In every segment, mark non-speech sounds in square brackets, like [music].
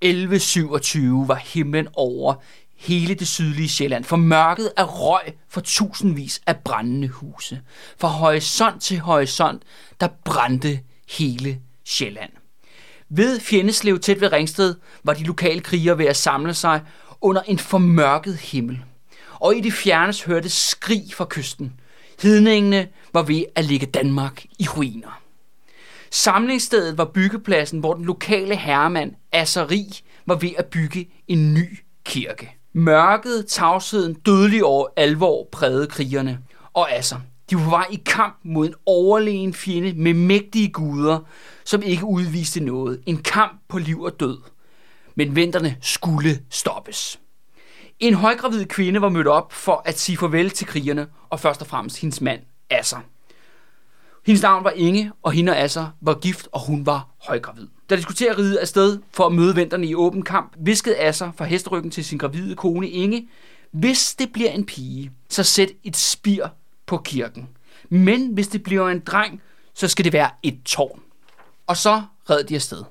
1127 var himlen over hele det sydlige Sjælland, for mørket af røg for tusindvis af brændende huse. Fra horisont til horisont, der brændte hele Sjælland. Ved Fjendeslev tæt ved Ringsted var de lokale krigere ved at samle sig under en formørket himmel. Og i det fjernes hørte skrig fra kysten. Hedningene var ved at lægge Danmark i ruiner. Samlingsstedet var byggepladsen, hvor den lokale herremand Asseri var ved at bygge en ny kirke. Mørket, tavsheden, dødelig over alvor prægede krigerne. Og altså, de var på vej i kamp mod en overlegen fjende med mægtige guder, som ikke udviste noget. En kamp på liv og død. Men venterne skulle stoppes. En højgravid kvinde var mødt op for at sige farvel til krigerne, og først og fremmest hendes mand, Asser. Hendes navn var Inge, og hende og Asser var gift, og hun var højgravid. Da de skulle til at ride afsted for at møde venterne i åben kamp, viskede Asser fra hesteryggen til sin gravide kone Inge, hvis det bliver en pige, så sæt et spir på kirken. Men hvis det bliver en dreng, så skal det være et tårn. Og så red de afsted.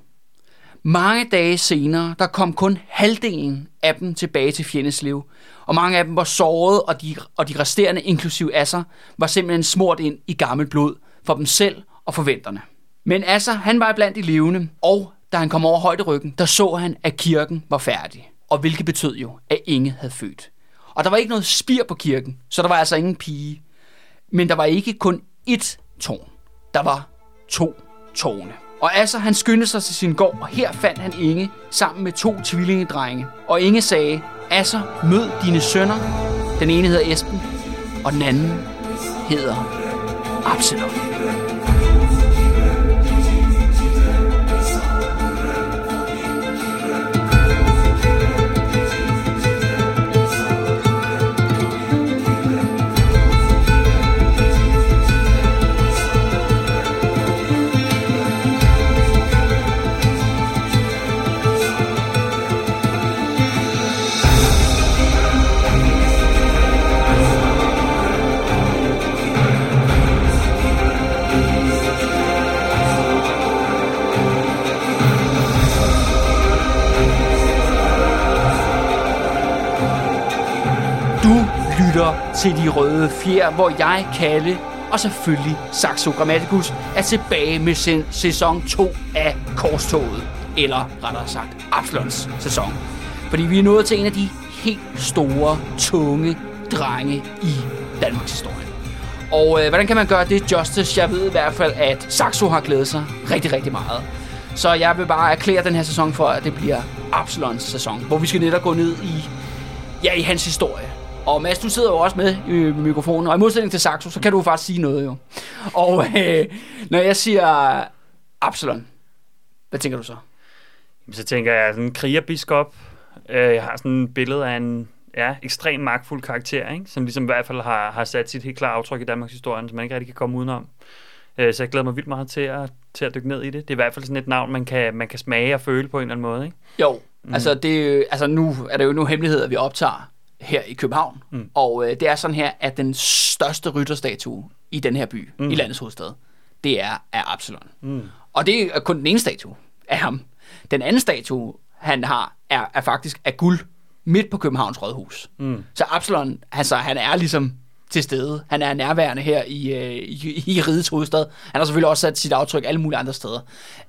Mange dage senere, der kom kun halvdelen af dem tilbage til Fjendeslev, og mange af dem var såret, og de, og de resterende, inklusiv Asser, var simpelthen smurt ind i gammelt blod for dem selv og forventerne. Men Asser, han var blandt de levende, og da han kom over højderyggen, der så han, at kirken var færdig. Og hvilket betød jo, at ingen havde født. Og der var ikke noget spir på kirken, så der var altså ingen pige. Men der var ikke kun ét tårn. Der var to tårne. Og Asser han skyndte sig til sin gård, og her fandt han Inge sammen med to tvillingedrenge. Og Inge sagde, Asser, mød dine sønner. Den ene hedder Esben, og den anden hedder Absalom. Til De Røde Fjer, hvor jeg, Kalle og selvfølgelig Saxo Grammaticus er tilbage med sin sæson 2 af Korstoget. Eller rettere sagt, Absalons sæson. Fordi vi er nået til en af de helt store, tunge drenge i Danmarks historie. Og øh, hvordan kan man gøre det justice? Jeg ved i hvert fald, at Saxo har glædet sig rigtig, rigtig meget. Så jeg vil bare erklære den her sæson for, at det bliver Absalons sæson, hvor vi skal netop gå ned i, ja, i hans historie. Og Mads, du sidder jo også med i mikrofonen, og i modsætning til Saxo, så kan du faktisk sige noget jo. Og øh, når jeg siger Absalon, hvad tænker du så? Så tænker jeg, sådan en krigerbiskop. Øh, jeg har sådan et billede af en ja, ekstrem magtfuld karakter, ikke? som ligesom i hvert fald har, har sat sit helt klare aftryk i Danmarks historie, som man ikke rigtig kan komme udenom. Øh, så jeg glæder mig vildt meget til at, til at dykke ned i det. Det er i hvert fald sådan et navn, man kan, man kan smage og føle på en eller anden måde. Ikke? Jo, mm. altså, det, altså nu er det jo nu hemmelighed, at vi optager her i København. Mm. Og øh, det er sådan her, at den største rytterstatue i den her by, mm. i landets hovedstad, det er af Absalon. Mm. Og det er kun den ene statue af ham. Den anden statue, han har, er, er faktisk af guld midt på Københavns Rådhus. Mm. Så Absalon, altså, han er ligesom til stede. Han er nærværende her i, øh, i, i rigets hovedstad. Han har selvfølgelig også sat sit aftryk alle mulige andre steder.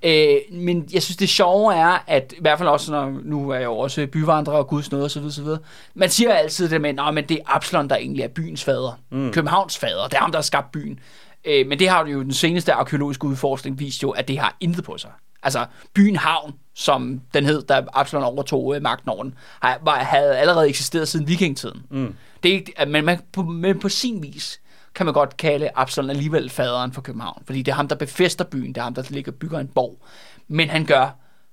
Øh, men jeg synes, det sjove er, at i hvert fald også, når nu er jeg jo også byvandrer og guds noget osv., osv. Man siger altid det med, at det er Absalon, der egentlig er byens fader. Mm. Københavns fader. Det er ham, der har skabt byen. Øh, men det har jo den seneste arkeologiske udforskning vist jo, at det har intet på sig. Altså, byen Havn, som den hed, da Absalon overtog øh, magten over den, var, havde allerede eksisteret siden vikingetiden. Mm. Det er ikke, men, man, på, men på sin vis kan man godt kalde Absalon alligevel faderen for København, fordi det er ham, der befester byen, det er ham, der ligger bygger en borg. Men han gør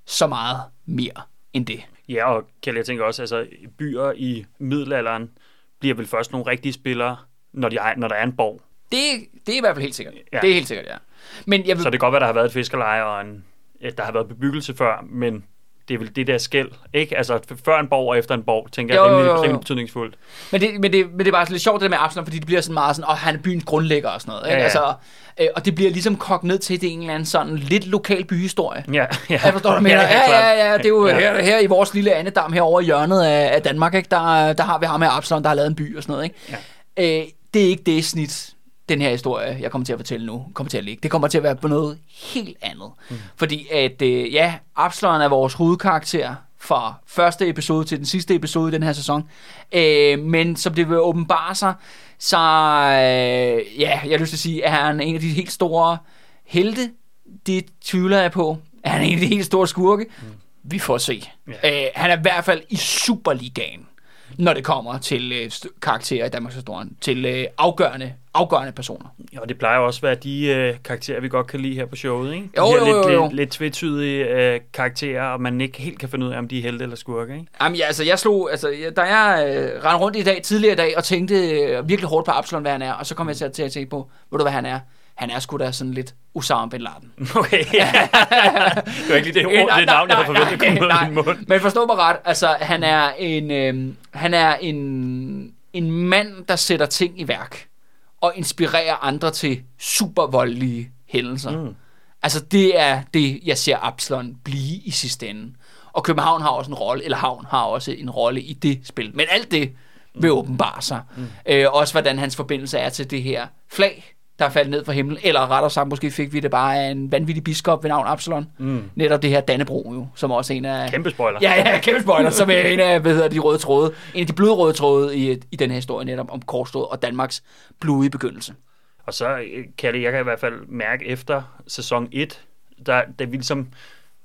så meget mere end det. Ja, og Kalle, jeg tænker også, altså byer i middelalderen bliver vel først nogle rigtige spillere, når, de er, når der er en borg. Det, det er i hvert fald helt sikkert. Ja. Det er helt sikkert, ja. Men jeg vil... Så det kan godt være, der har været et fiskerleje og en, der har været bebyggelse før, men det er vel det der skæld, ikke? Altså før en borg og efter en borg, tænker Jo, jeg, jo, rimelig, jo, jo. rimelig betydningsfuldt. Men det, men, det, men det er bare sådan lidt sjovt, det der med Absalon, fordi det bliver sådan meget sådan, åh, han er byens grundlægger og sådan noget. Ikke? Ja, ja. Altså, øh, og det bliver ligesom kogt ned til, det er en eller anden sådan lidt lokal byhistorie. Ja, ja. Jeg forstår, du mener. Ja, klart. ja, ja, det er jo her, her i vores lille andedam herovre i hjørnet af, af Danmark, ikke? Der, der har vi ham her Absalon, der har lavet en by og sådan noget. Ikke? Ja. Øh, det er ikke det snit, den her historie, jeg kommer til at fortælle nu, kommer til at ligge. Det kommer til at være på noget helt andet. Mm. Fordi at, øh, ja, Absalon er vores hovedkarakter fra første episode til den sidste episode i den her sæson. Øh, men som det vil åbenbare sig, så øh, ja, jeg har lyst til at sige, at han er en af de helt store helte. Det tvivler jeg på. Er han en af de helt store skurke? Mm. Vi får se. Ja. Øh, han er i hvert fald i Superligaen, når det kommer til øh, karakterer i Danmarks historien. Til øh, afgørende, afgørende personer. Og det plejer også at være de øh, karakterer, vi godt kan lide her på showet, ikke? De Jo, her jo, lidt, jo, jo. lidt, lidt tvetydige øh, karakterer, og man ikke helt kan finde ud af, om de er helte eller skurke, ikke? Jamen, ja, altså, jeg slog, altså, jeg- da jeg øh, rendte rundt i dag, tidligere i dag, og tænkte øh, virkelig hårdt på Absalon, hvad han er, og så kom jeg til at, til at tænke på, ved du, hvad han er? Han er sgu da sådan lidt Osama Bin Laden. Okay, det var ikke lige det, ord, det navn, jeg havde forventet kom ud af min mund. Men forstå mig ret, altså han er en, øh, han er en, en mand, der sætter ting i værk og inspirerer andre til super voldelige hændelser. Mm. Altså det er det, jeg ser Absalon blive i sidste ende. Og København har også en rolle, eller Havn har også en rolle i det spil. Men alt det vil åbenbare sig. Mm. Øh, også hvordan hans forbindelse er til det her flag, der er faldet ned fra himlen. Eller rettere sagt, måske fik vi det bare af en vanvittig biskop ved navn Absalon. Mm. Netop det her Dannebro jo, som også er en af... Kæmpe spoiler. Ja, ja, kæmpe spoiler, som er en af, hvad hedder de røde tråde. En af de blodrøde tråde i, i den her historie netop om korstået og Danmarks blodige begyndelse. Og så øh, kan jeg, jeg kan i hvert fald mærke efter sæson 1, der, da vi ligesom,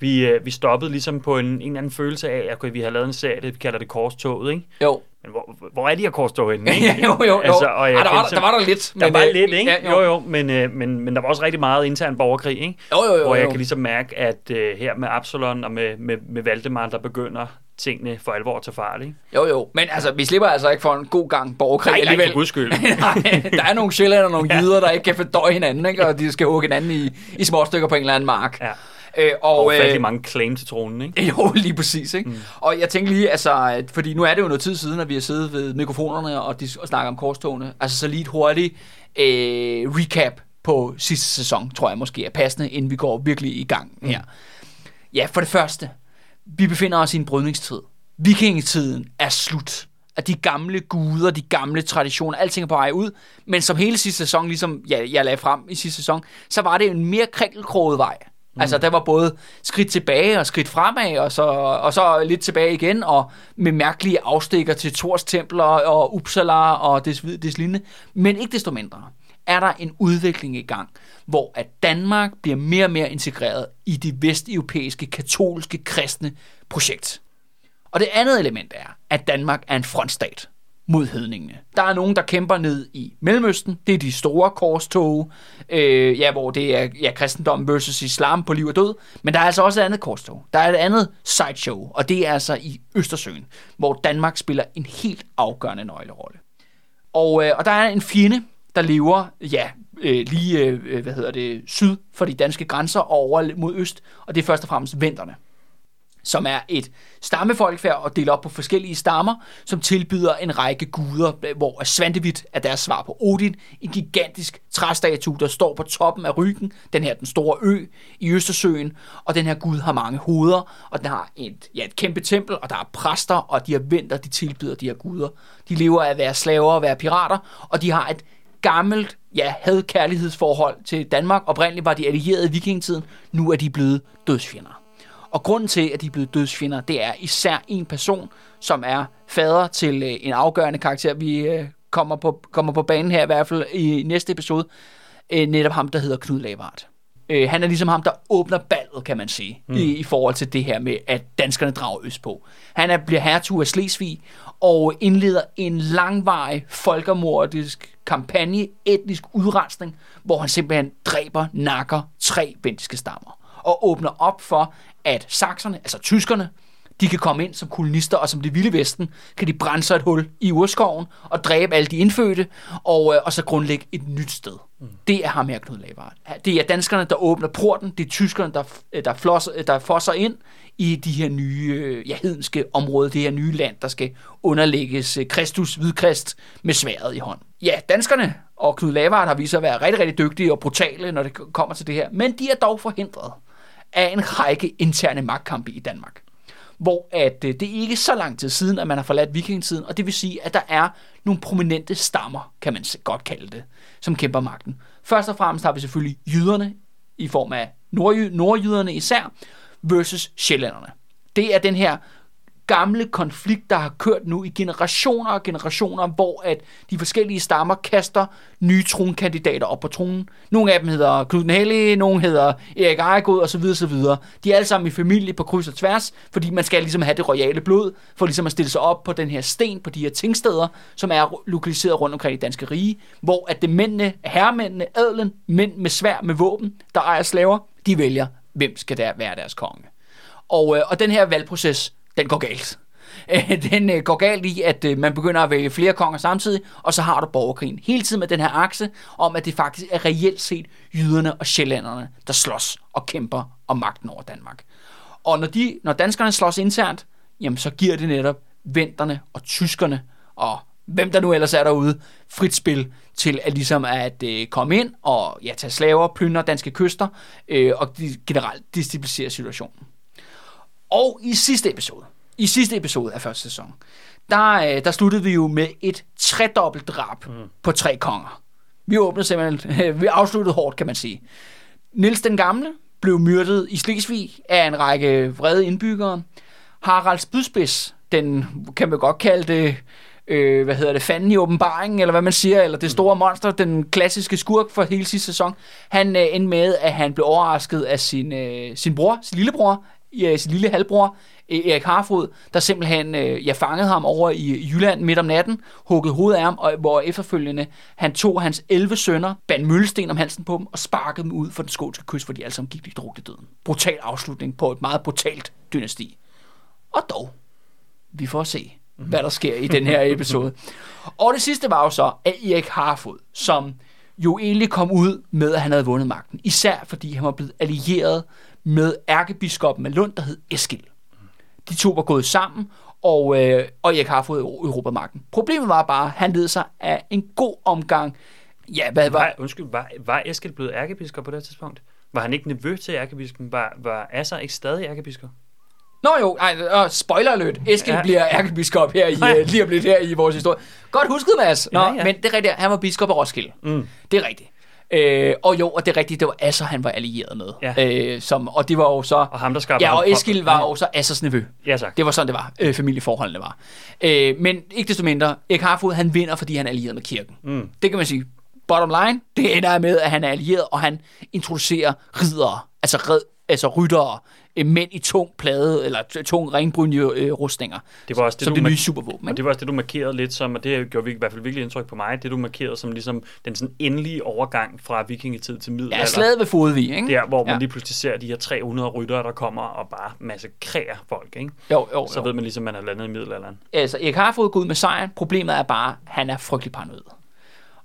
vi, øh, vi stoppede ligesom på en, en eller anden følelse af, at okay, vi har lavet en serie, vi kalder det Korstoget, ikke? Jo. Men hvor, hvor er de her korstog henne? [laughs] Ikke? Ja, jo, jo, jo. Altså, og jeg Ej, der, var, der var der lidt. Der var øh, lidt, ikke? Ja, jo, jo, men, øh, men, men der var også rigtig meget intern borgerkrig, ikke? Jo, jo, jo, Hvor jeg jo. kan ligesom mærke, at øh, her med Absalon og med, med, med Valdemar, der begynder tingene for alvor tage fart, ikke? Jo, jo. Men altså, vi slipper altså ikke for en god gang borgerkrig Nej, nej, alligevel. skyld. [laughs] Nej, der er nogle sjældent og nogle [laughs] jyder, der ikke kan fordøje hinanden, ikke? og de skal hugge hinanden i, i små stykker på en eller anden mark. Ja. Øh, og, Og, øh, mange claim til tronen, ikke? [laughs] Jo, lige præcis. Ikke? Mm. Og jeg tænker lige, altså, fordi nu er det jo noget tid siden, at vi har siddet ved mikrofonerne og, dis- og snakket om korstogene. Altså så lige et hurtigt øh, recap på sidste sæson, tror jeg måske er passende, inden vi går virkelig i gang her. Ja, for det første, vi befinder os i en brydningstid. Vikingetiden er slut. At de gamle guder, de gamle traditioner, alting er på vej ud. Men som hele sidste sæson, ligesom jeg, jeg lagde frem i sidste sæson, så var det en mere krænkelkroget vej. Mm. Altså, der var både skridt tilbage og skridt fremad, og så, og så lidt tilbage igen, og med mærkelige afstikker til Thors templer og Uppsala og des, des lignende. Men ikke desto mindre er der en udvikling i gang, hvor at Danmark bliver mere og mere integreret i det vesteuropæiske katolske kristne projekt. Og det andet element er, at Danmark er en frontstat mod hedningene. Der er nogen, der kæmper ned i Mellemøsten. Det er de store korstog, øh, ja, hvor det er ja, kristendom versus islam på liv og død. Men der er altså også et andet korstog. Der er et andet sideshow, og det er altså i Østersøen, hvor Danmark spiller en helt afgørende nøglerolle. Og, øh, og der er en fjende, der lever ja, øh, lige øh, øh hvad hedder det, syd for de danske grænser og over mod øst, og det er først og fremmest venterne som er et stammefolkfærd og deler op på forskellige stammer, som tilbyder en række guder, øh, hvor Svantevit er deres svar på Odin, en gigantisk træstatue, der står på toppen af ryggen, den her den store ø i Østersøen, og den her gud har mange hoveder, og den har et, ja, et kæmpe tempel, og der er præster, og de her venter, de tilbyder de her guder. De lever af at være slaver og være pirater, og de har et gammelt, ja, havde kærlighedsforhold til Danmark. Oprindeligt var de allierede i vikingetiden, nu er de blevet dødsfjender. Og grunden til, at de er blevet dødsfjender, det er især en person, som er fader til øh, en afgørende karakter. Vi øh, kommer, på, kommer på banen her i hvert fald i næste episode. Øh, netop ham, der hedder Knud Lavard. Øh, han er ligesom ham, der åbner ballet, kan man sige, mm. i, i forhold til det her med, at danskerne drager østpå. Han er, bliver hertug af Slesvig og indleder en langvarig folkermordisk kampagne, etnisk udrensning, hvor han simpelthen dræber, nakker tre vendiske stammer og åbner op for, at sakserne, altså tyskerne, De kan komme ind som kolonister, og som det vilde vesten, kan de brænde sig et hul i urskoven og dræbe alle de indfødte, og, øh, og så grundlægge et nyt sted. Mm. Det er ham her, Knud Lavard. Det er danskerne, der åbner porten. Det er tyskerne, der, der, flosser, der fosser ind i de her nye øh, ja, hedenske områder, det her nye land, der skal underlægges øh, Kristus hvidkrist med sværet i hånd. Ja, danskerne og Knud Lavard har vist sig at være rigtig, rigtig dygtige og brutale, når det kommer til det her. Men de er dog forhindret af en række interne magtkampe i Danmark. Hvor at øh, det er ikke så lang tid siden, at man har forladt vikingetiden, og det vil sige, at der er nogle prominente stammer, kan man godt kalde det, som kæmper magten. Først og fremmest har vi selvfølgelig jyderne, i form af nordjy- nordjyderne især, versus sjællænderne. Det er den her gamle konflikt, der har kørt nu i generationer og generationer, hvor at de forskellige stammer kaster nye tronkandidater op på tronen. Nogle af dem hedder Knud den Hellige, nogle hedder Erik Ejegod osv. osv. De er alle sammen i familie på kryds og tværs, fordi man skal ligesom have det royale blod, for ligesom at stille sig op på den her sten, på de her tingsteder, som er lokaliseret rundt omkring i danske rige, hvor at det mændene, herremændene, adlen, mænd med svær med våben, der ejer slaver, de vælger, hvem skal der være deres konge. Og, øh, og den her valgproces, den går galt. Øh, den øh, går galt i, at øh, man begynder at vælge flere konger samtidig, og så har du borgerkrigen. Hele tiden med den her akse om, at det faktisk er reelt set jyderne og sjællænderne, der slås og kæmper om magten over Danmark. Og når, de, når danskerne slås internt, jamen så giver det netop venterne og tyskerne og hvem der nu ellers er derude, frit spil til at ligesom at øh, komme ind og ja, tage slaver, plyndre danske kyster øh, og de, generelt destabilisere situationen. Og i sidste episode, i sidste episode af første sæson, der, øh, der sluttede vi jo med et tredobbelt drab mm. på tre konger. Vi åbnede simpelthen, [laughs] vi afsluttede hårdt, kan man sige. Nils den Gamle blev myrdet i Slesvig af en række vrede indbyggere. Harald Spydspids, den kan man godt kalde det, øh, hvad hedder det, fanden i åbenbaringen, eller hvad man siger, eller det store monster, den klassiske skurk for hele sidste sæson. Han øh, endte med, at han blev overrasket af sin, øh, sin bror, sin lillebror, øh, sin lille halvbror, øh, Erik Harfod, der simpelthen øh, ja, fangede ham over i Jylland midt om natten, huggede hovedet af ham, og hvor efterfølgende han tog hans 11 sønner, bandt møllesten om halsen på dem, og sparkede dem ud for den skånske kyst, hvor de alle sammen gik i drukte døden. Brutal afslutning på et meget brutalt dynasti. Og dog, vi får se, hvad der sker i den her episode. [laughs] Og det sidste var jo så, at Erik Harfod, som jo egentlig kom ud med, at han havde vundet magten. Især fordi han var blevet allieret med ærkebiskoppen af Lund, der hed Eskil. De to var gået sammen, og, øh, og Erik har fået Europamagten. Problemet var bare, at han led sig af en god omgang. Ja, hvad var... var undskyld, var, var Eskil blevet ærkebiskop på det tidspunkt? Var han ikke nevø til ærkebiskopen? Var, var Asser ikke stadig ærkebiskop? Nå jo, ej, uh, spoiler alert. Eskil ja. bliver ærkebiskop her i, uh, lige om lidt her i vores historie. Godt husket, Mads. Nå, ja, ja. men det er rigtigt, han var biskop af Roskilde. Mm. Det er rigtigt. Øh, og jo, og det er rigtigt, det var Asser, han var allieret med. Ja. Øh, som, og det var jo så... Og ham, der skabte Ja, og Eskil var jo så Assers nevø. Ja, tak. Det var sådan, det var. Øh, familieforholdene var. Øh, men ikke desto mindre, Erik Harfod, han vinder, fordi han er allieret med kirken. Mm. Det kan man sige. Bottom line, det ender med, at han er allieret, og han introducerer ridere, altså, red, altså ryttere, mænd i tung plade, eller tung ringbrynje øh, rustninger, det var også det, som det nye supervåben. Og det var også det, du markerede lidt som, og det gjorde i hvert fald virkelig indtryk på mig, det du markerede som ligesom den sådan endelige overgang fra vikingetid til middelalder. Ja, slaget ved Fodvig, ikke? Der, hvor man ja. lige pludselig ser de her 300 ryttere, der kommer og bare massakrerer folk, ikke? Jo, jo, Så jo. ved man ligesom, at man er landet i middelalderen. Altså, Erik har fået gå ud med sejren. Problemet er bare, at han er frygtelig paranoid.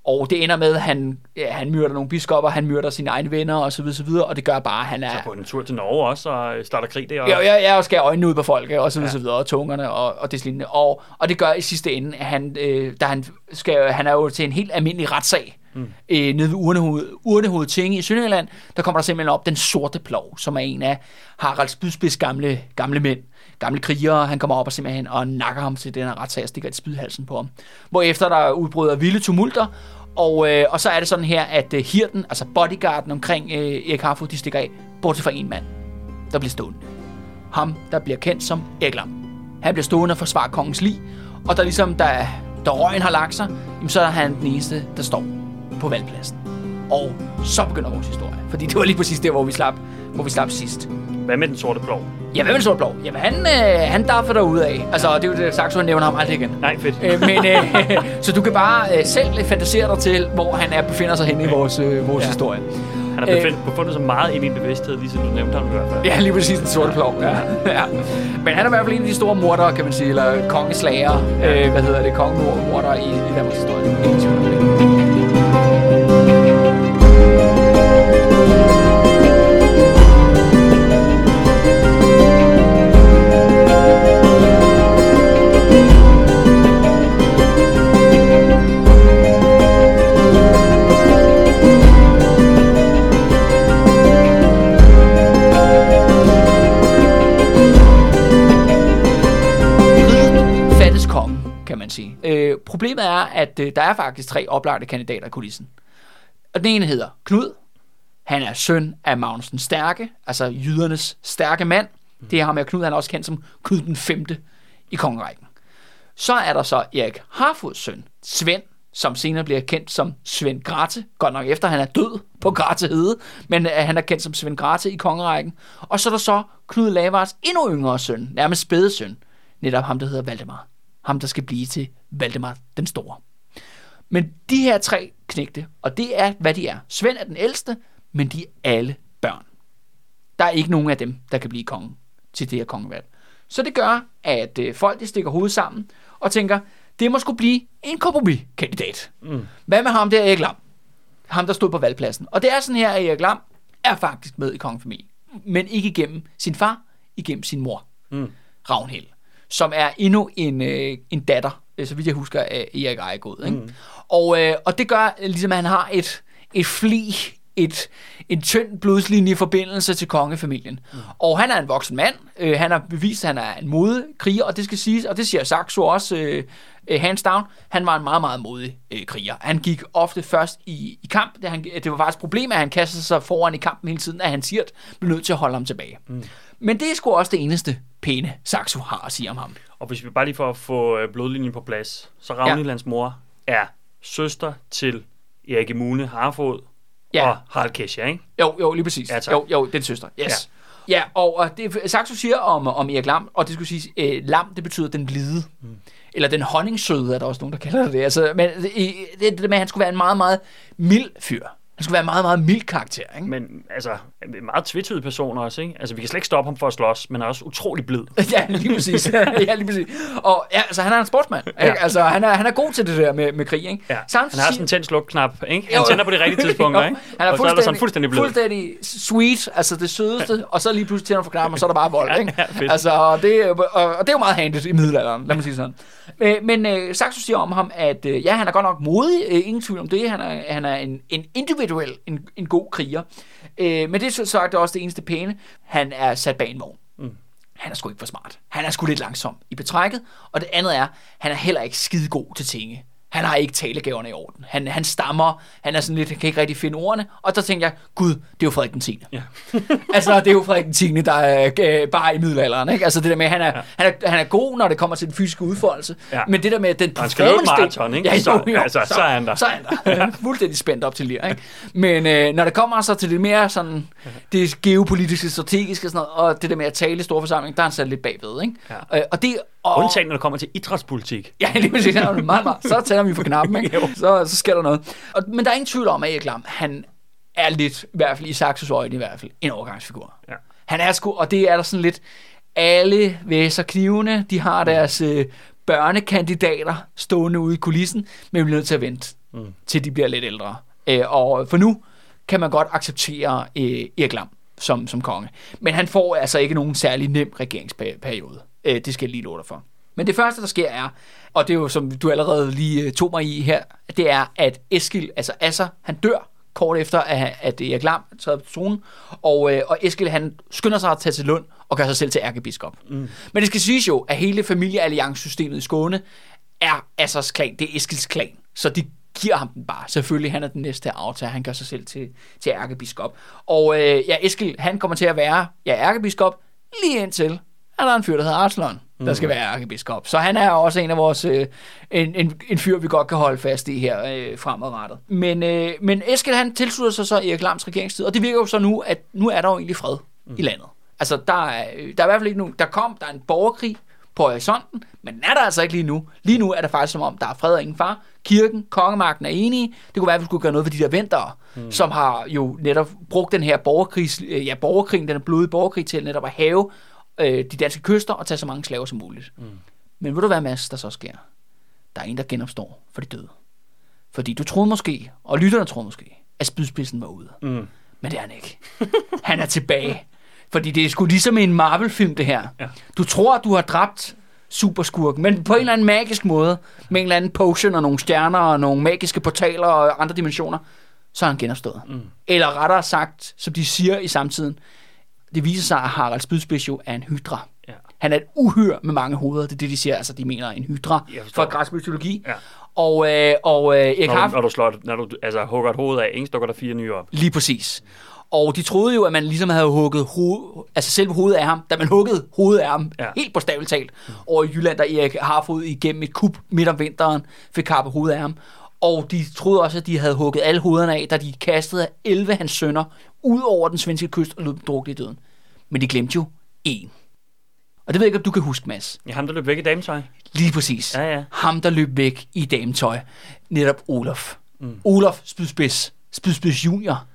Og det ender med, at han, ja, han myrder nogle biskopper, han myrder sine egne venner osv. Og, så videre, og det gør bare, at han er... Så på en tur til Norge også og starter krig der. Og... Ja, ja, ja, og skærer øjnene ud på folk, og så videre, ja. så videre og tungerne og, og det lignende. Og, og det gør i sidste ende, at han, øh, da han, skal, han er jo til en helt almindelig retssag, mm. øh, nede ved Urnehoved, Urnehoved Tinge i Sønderjylland, der kommer der simpelthen op den sorte plov, som er en af Harald Spydspids gamle, gamle mænd, gamle krigere, han kommer op og simpelthen og nakker ham til den her retssag og stikker et spydhalsen på ham. Hvorefter der udbryder vilde tumulter, og, øh, og så er det sådan her, at øh, hirten, altså bodyguarden omkring øh, Erik Harfod, de stikker af, bortset fra en mand, der bliver stående. Ham, der bliver kendt som Eglam. Han bliver stående og forsvarer kongens lig, og der ligesom, da, da røgen har lagt sig, jamen, så er han den eneste, der står på valgpladsen. Og så begynder vores historie, fordi det var lige præcis der, hvor vi slap, hvor vi slap sidst. Hvad med den sorte plov? Ja, hvad med den sorte plov? Jamen, han, øh, han daffer derude af. Altså, det er jo det, Saxo, han nævner ham aldrig igen. Nej, fedt. Øh, men, øh, [laughs] så du kan bare øh, selv fantasere dig til, hvor han er befinder sig henne i vores, øh, vores ja. historie. Han har befundet, befundet sig meget i en bevidsthed, lige siden du nævnte ham i hvert fald. Ja, lige præcis den sorte plov. Ja. ja. Men han er i hvert fald en af de store mordere, kan man sige, eller kongeslager, øh, hvad hedder det, kongemordere i, i Danmarks historie. Ingen tvivl om det. Problemet er, at øh, der er faktisk tre oplagte kandidater i kulissen. Og den ene hedder Knud. Han er søn af Magnus den Stærke, altså jydernes stærke mand. Det er ham med Knud, han er også kendt som Knud den 5. i kongerækken. Så er der så Erik Harfods søn, Svend, som senere bliver kendt som Svend Grate, godt nok efter han er død på Grate Hede, men øh, han er kendt som Svend Grate i kongerækken. Og så er der så Knud Lavards endnu yngre søn, nærmest spædesøn, netop ham, der hedder Valdemar. Ham, der skal blive til Valdemar den Store. Men de her tre knægte, og det er, hvad de er. Svend er den ældste, men de er alle børn. Der er ikke nogen af dem, der kan blive konge til det her kongevalg. Så det gør, at øh, folk de stikker hovedet sammen og tænker, det må skulle blive en kompromiskandidat. Mm. Hvad med ham der, Erik Lam? Ham, der stod på valgpladsen. Og det er sådan her, at Erik Lam er faktisk med i kongefamilien. Men ikke igennem sin far, igennem sin mor, mm. Ravnhild, som er endnu en, øh, en datter, øh, så vidt jeg husker, af Erik Ejegod. Ikke? Mm. Og, øh, og det gør, ligesom at han har et, et fli, et, en tynd blodslinje forbindelse til kongefamilien. Mm. Og han er en voksen mand. Øh, han har bevist, at han er en modig kriger, og det skal siges, og det siger Saxo også, øh, øh, hands down, han var en meget, meget modig øh, kriger. Han gik ofte først i, i kamp. Det, han, det var faktisk et problem, at han kastede sig foran i kampen hele tiden, at han siger, blev nødt til at holde ham tilbage. Mm. Men det er sgu også det eneste pæne, Saxo har at sige om ham. Og hvis vi bare lige får at få øh, blodlinjen på plads, så Ragnhilds ja. mor er søster til Erik Emune Harfod Ja. og Harald Kesha, ikke? Jo, jo, lige præcis. Ja, tak. jo, jo, den søster. Yes. Ja, ja og, og det Saxo siger om, om Erik Lam, og det skulle sige, øh, lam, det betyder den blide. Mm. Eller den honningsøde, er der også nogen, der kalder det. Altså, men det, det, det med, at han skulle være en meget, meget mild fyr. Han skulle være meget, meget mild karakter, ikke? Men altså, meget tvetydig person også, ikke? Altså, vi kan slet ikke stoppe ham for at slås, men han er også utrolig blid. [laughs] ja, lige præcis. [laughs] ja, lige præcis. Og ja, altså, han er en sportsmand. Ikke? Ja. Altså, han er, han er god til det der med, med krig, ikke? Ja. Samtidig- Han har sådan en tændt slukknap, ikke? Han Jo. tænder på de rigtige [laughs] tidspunkter, Jo, ikke? Han er og så er der sådan fuldstændig blid. Fuldstændig sweet, altså det sødeste, og så lige pludselig tænder for knappen, og så er der bare vold, ikke? Ja, fedt. altså, og det, og, og det er jo meget handigt i middelalderen, lad mig sige sådan. Men, men øh, Saxo siger om ham, at øh, ja, han er godt nok modig, øh, ingen tvivl om det, han er, han er en, en individuel, en, en god kriger. Øh, men det er så sagt også det eneste pæne, han er sat bag en vogn. Mm. Han er sgu ikke for smart. Han er sgu lidt langsom i betrækket. Og det andet er, han er heller ikke skide god til tinge. Han har ikke talegaverne i orden. Han, han stammer, han er sådan lidt, han kan ikke rigtig finde ordene. Og der tænker jeg, gud, det er jo Frederik den 10. Ja. [laughs] altså, det er jo Frederik den 10, der er øh, bare i middelalderen. Ikke? Altså det der med, han er, ja. han, er, han er god, når det kommer til den fysiske udfoldelse. Ja. Men det der med den Han skal løbe maraton, ikke? Ja, jo, Så- jo, altså, så er han der. Så er han der. Er fuldstændig spændt op til lir, ikke? Men øh, når det kommer så til det mere sådan, det geopolitiske, strategiske og sådan noget, og det der med at tale i store forsamling, der er han sat lidt bagved, ikke? Ja. Øh, og det, og, Undtagen, når det kommer til idrætspolitik. Ja, lige præcis. Er meget, meget. Så tænder vi for knappen, ikke? [laughs] så, så sker der noget. Og, men der er ingen tvivl om, at Erik Lam, han er lidt, i hvert fald i Saxos øjne i hvert fald, en overgangsfigur. Ja. Han er sgu, og det er der sådan lidt, alle væser knivene, de har deres øh, børnekandidater stående ude i kulissen, men vi bliver nødt til at vente, mm. til de bliver lidt ældre. Øh, og for nu kan man godt acceptere øh, Erik Lam som, som konge. Men han får altså ikke nogen særlig nem regeringsperiode. Øh, det skal jeg lige love dig for. Men det første, der sker er, og det er jo som du allerede lige øh, tog mig i her, det er, at Eskil, altså Asser, han dør kort efter, at, at Erik Lam træder på tronen, og, øh, og Eskil, han skynder sig at tage til Lund og gør sig selv til ærkebiskop. Mm. Men det skal siges jo, at hele familiealliancesystemet i Skåne er Assers klan, det er Eskils klan, så de giver ham den bare. Selvfølgelig, han er den næste aftager. Han gør sig selv til, til ærkebiskop. Og øh, ja, Eskil, han kommer til at være ja, ærkebiskop lige indtil, at der er en fyr, der hedder Arslon, der skal være ærkebiskop. Så han er også en af vores, øh, en, en, en fyr, vi godt kan holde fast i her øh, fremadrettet. Men, øh, men Eskil, han tilslutter sig så Erik Lams regeringstid, og det virker jo så nu, at nu er der jo egentlig fred mm. i landet. Altså, der er, der er i hvert fald ikke nogen, der kom, der er en borgerkrig på horisonten, men den er der altså ikke lige nu. Lige nu er det faktisk som om, der er fred og ingen far. Kirken, kongemagten er enige. Det kunne være, at vi skulle gøre noget for de der ventere, mm. som har jo netop brugt den her borgerkrig, ja, borgerkrigen, den er blodige borgerkrig til netop at have øh, de danske kyster og tage så mange slaver som muligt. Mm. Men ved du hvad, Mads, der så sker? Der er en, der genopstår for de døde. Fordi du troede måske, og lytterne troede måske, at spydspidsen var ude. Mm. Men det er han ikke. [laughs] Han er tilbage. Fordi det er sgu ligesom en Marvel-film, det her. Ja. Du tror, du har dræbt superskurken, men på en eller anden magisk måde, med en eller anden potion og nogle stjerner og nogle magiske portaler og andre dimensioner, så er han genopstået. Mm. Eller rettere sagt, som de siger i samtiden, det viser sig, at Harald Spydspids jo er en hydra. Ja. Han er et uhyr med mange hoveder. Det er det, de siger. Altså, de mener en hydra fra græsk mytologi. Ja. Og, øh, og øh, Erik når, når du slår, når du altså, hugger et hoved af, ikke, så dukker der fire nye op. Lige præcis. Og de troede jo, at man ligesom havde hugget hoved, altså selve hovedet af ham, da man huggede hovedet af ham, ja. helt bogstaveligt talt, mm. over i Jylland, der Erik Harfod igennem et kub midt om vinteren fik kappet hovedet af ham. Og de troede også, at de havde hugget alle hovederne af, da de kastede 11 hans sønner ud over den svenske kyst og løb drukket i døden. Men de glemte jo en. Og det ved jeg ikke, om du kan huske, Mads. Ja, ham, der løb væk i dametøj. Lige præcis. Ja, ja. Ham, der løb væk i dametøj. Netop Olof. Mm. Olof Spydspids. Spydspids junior.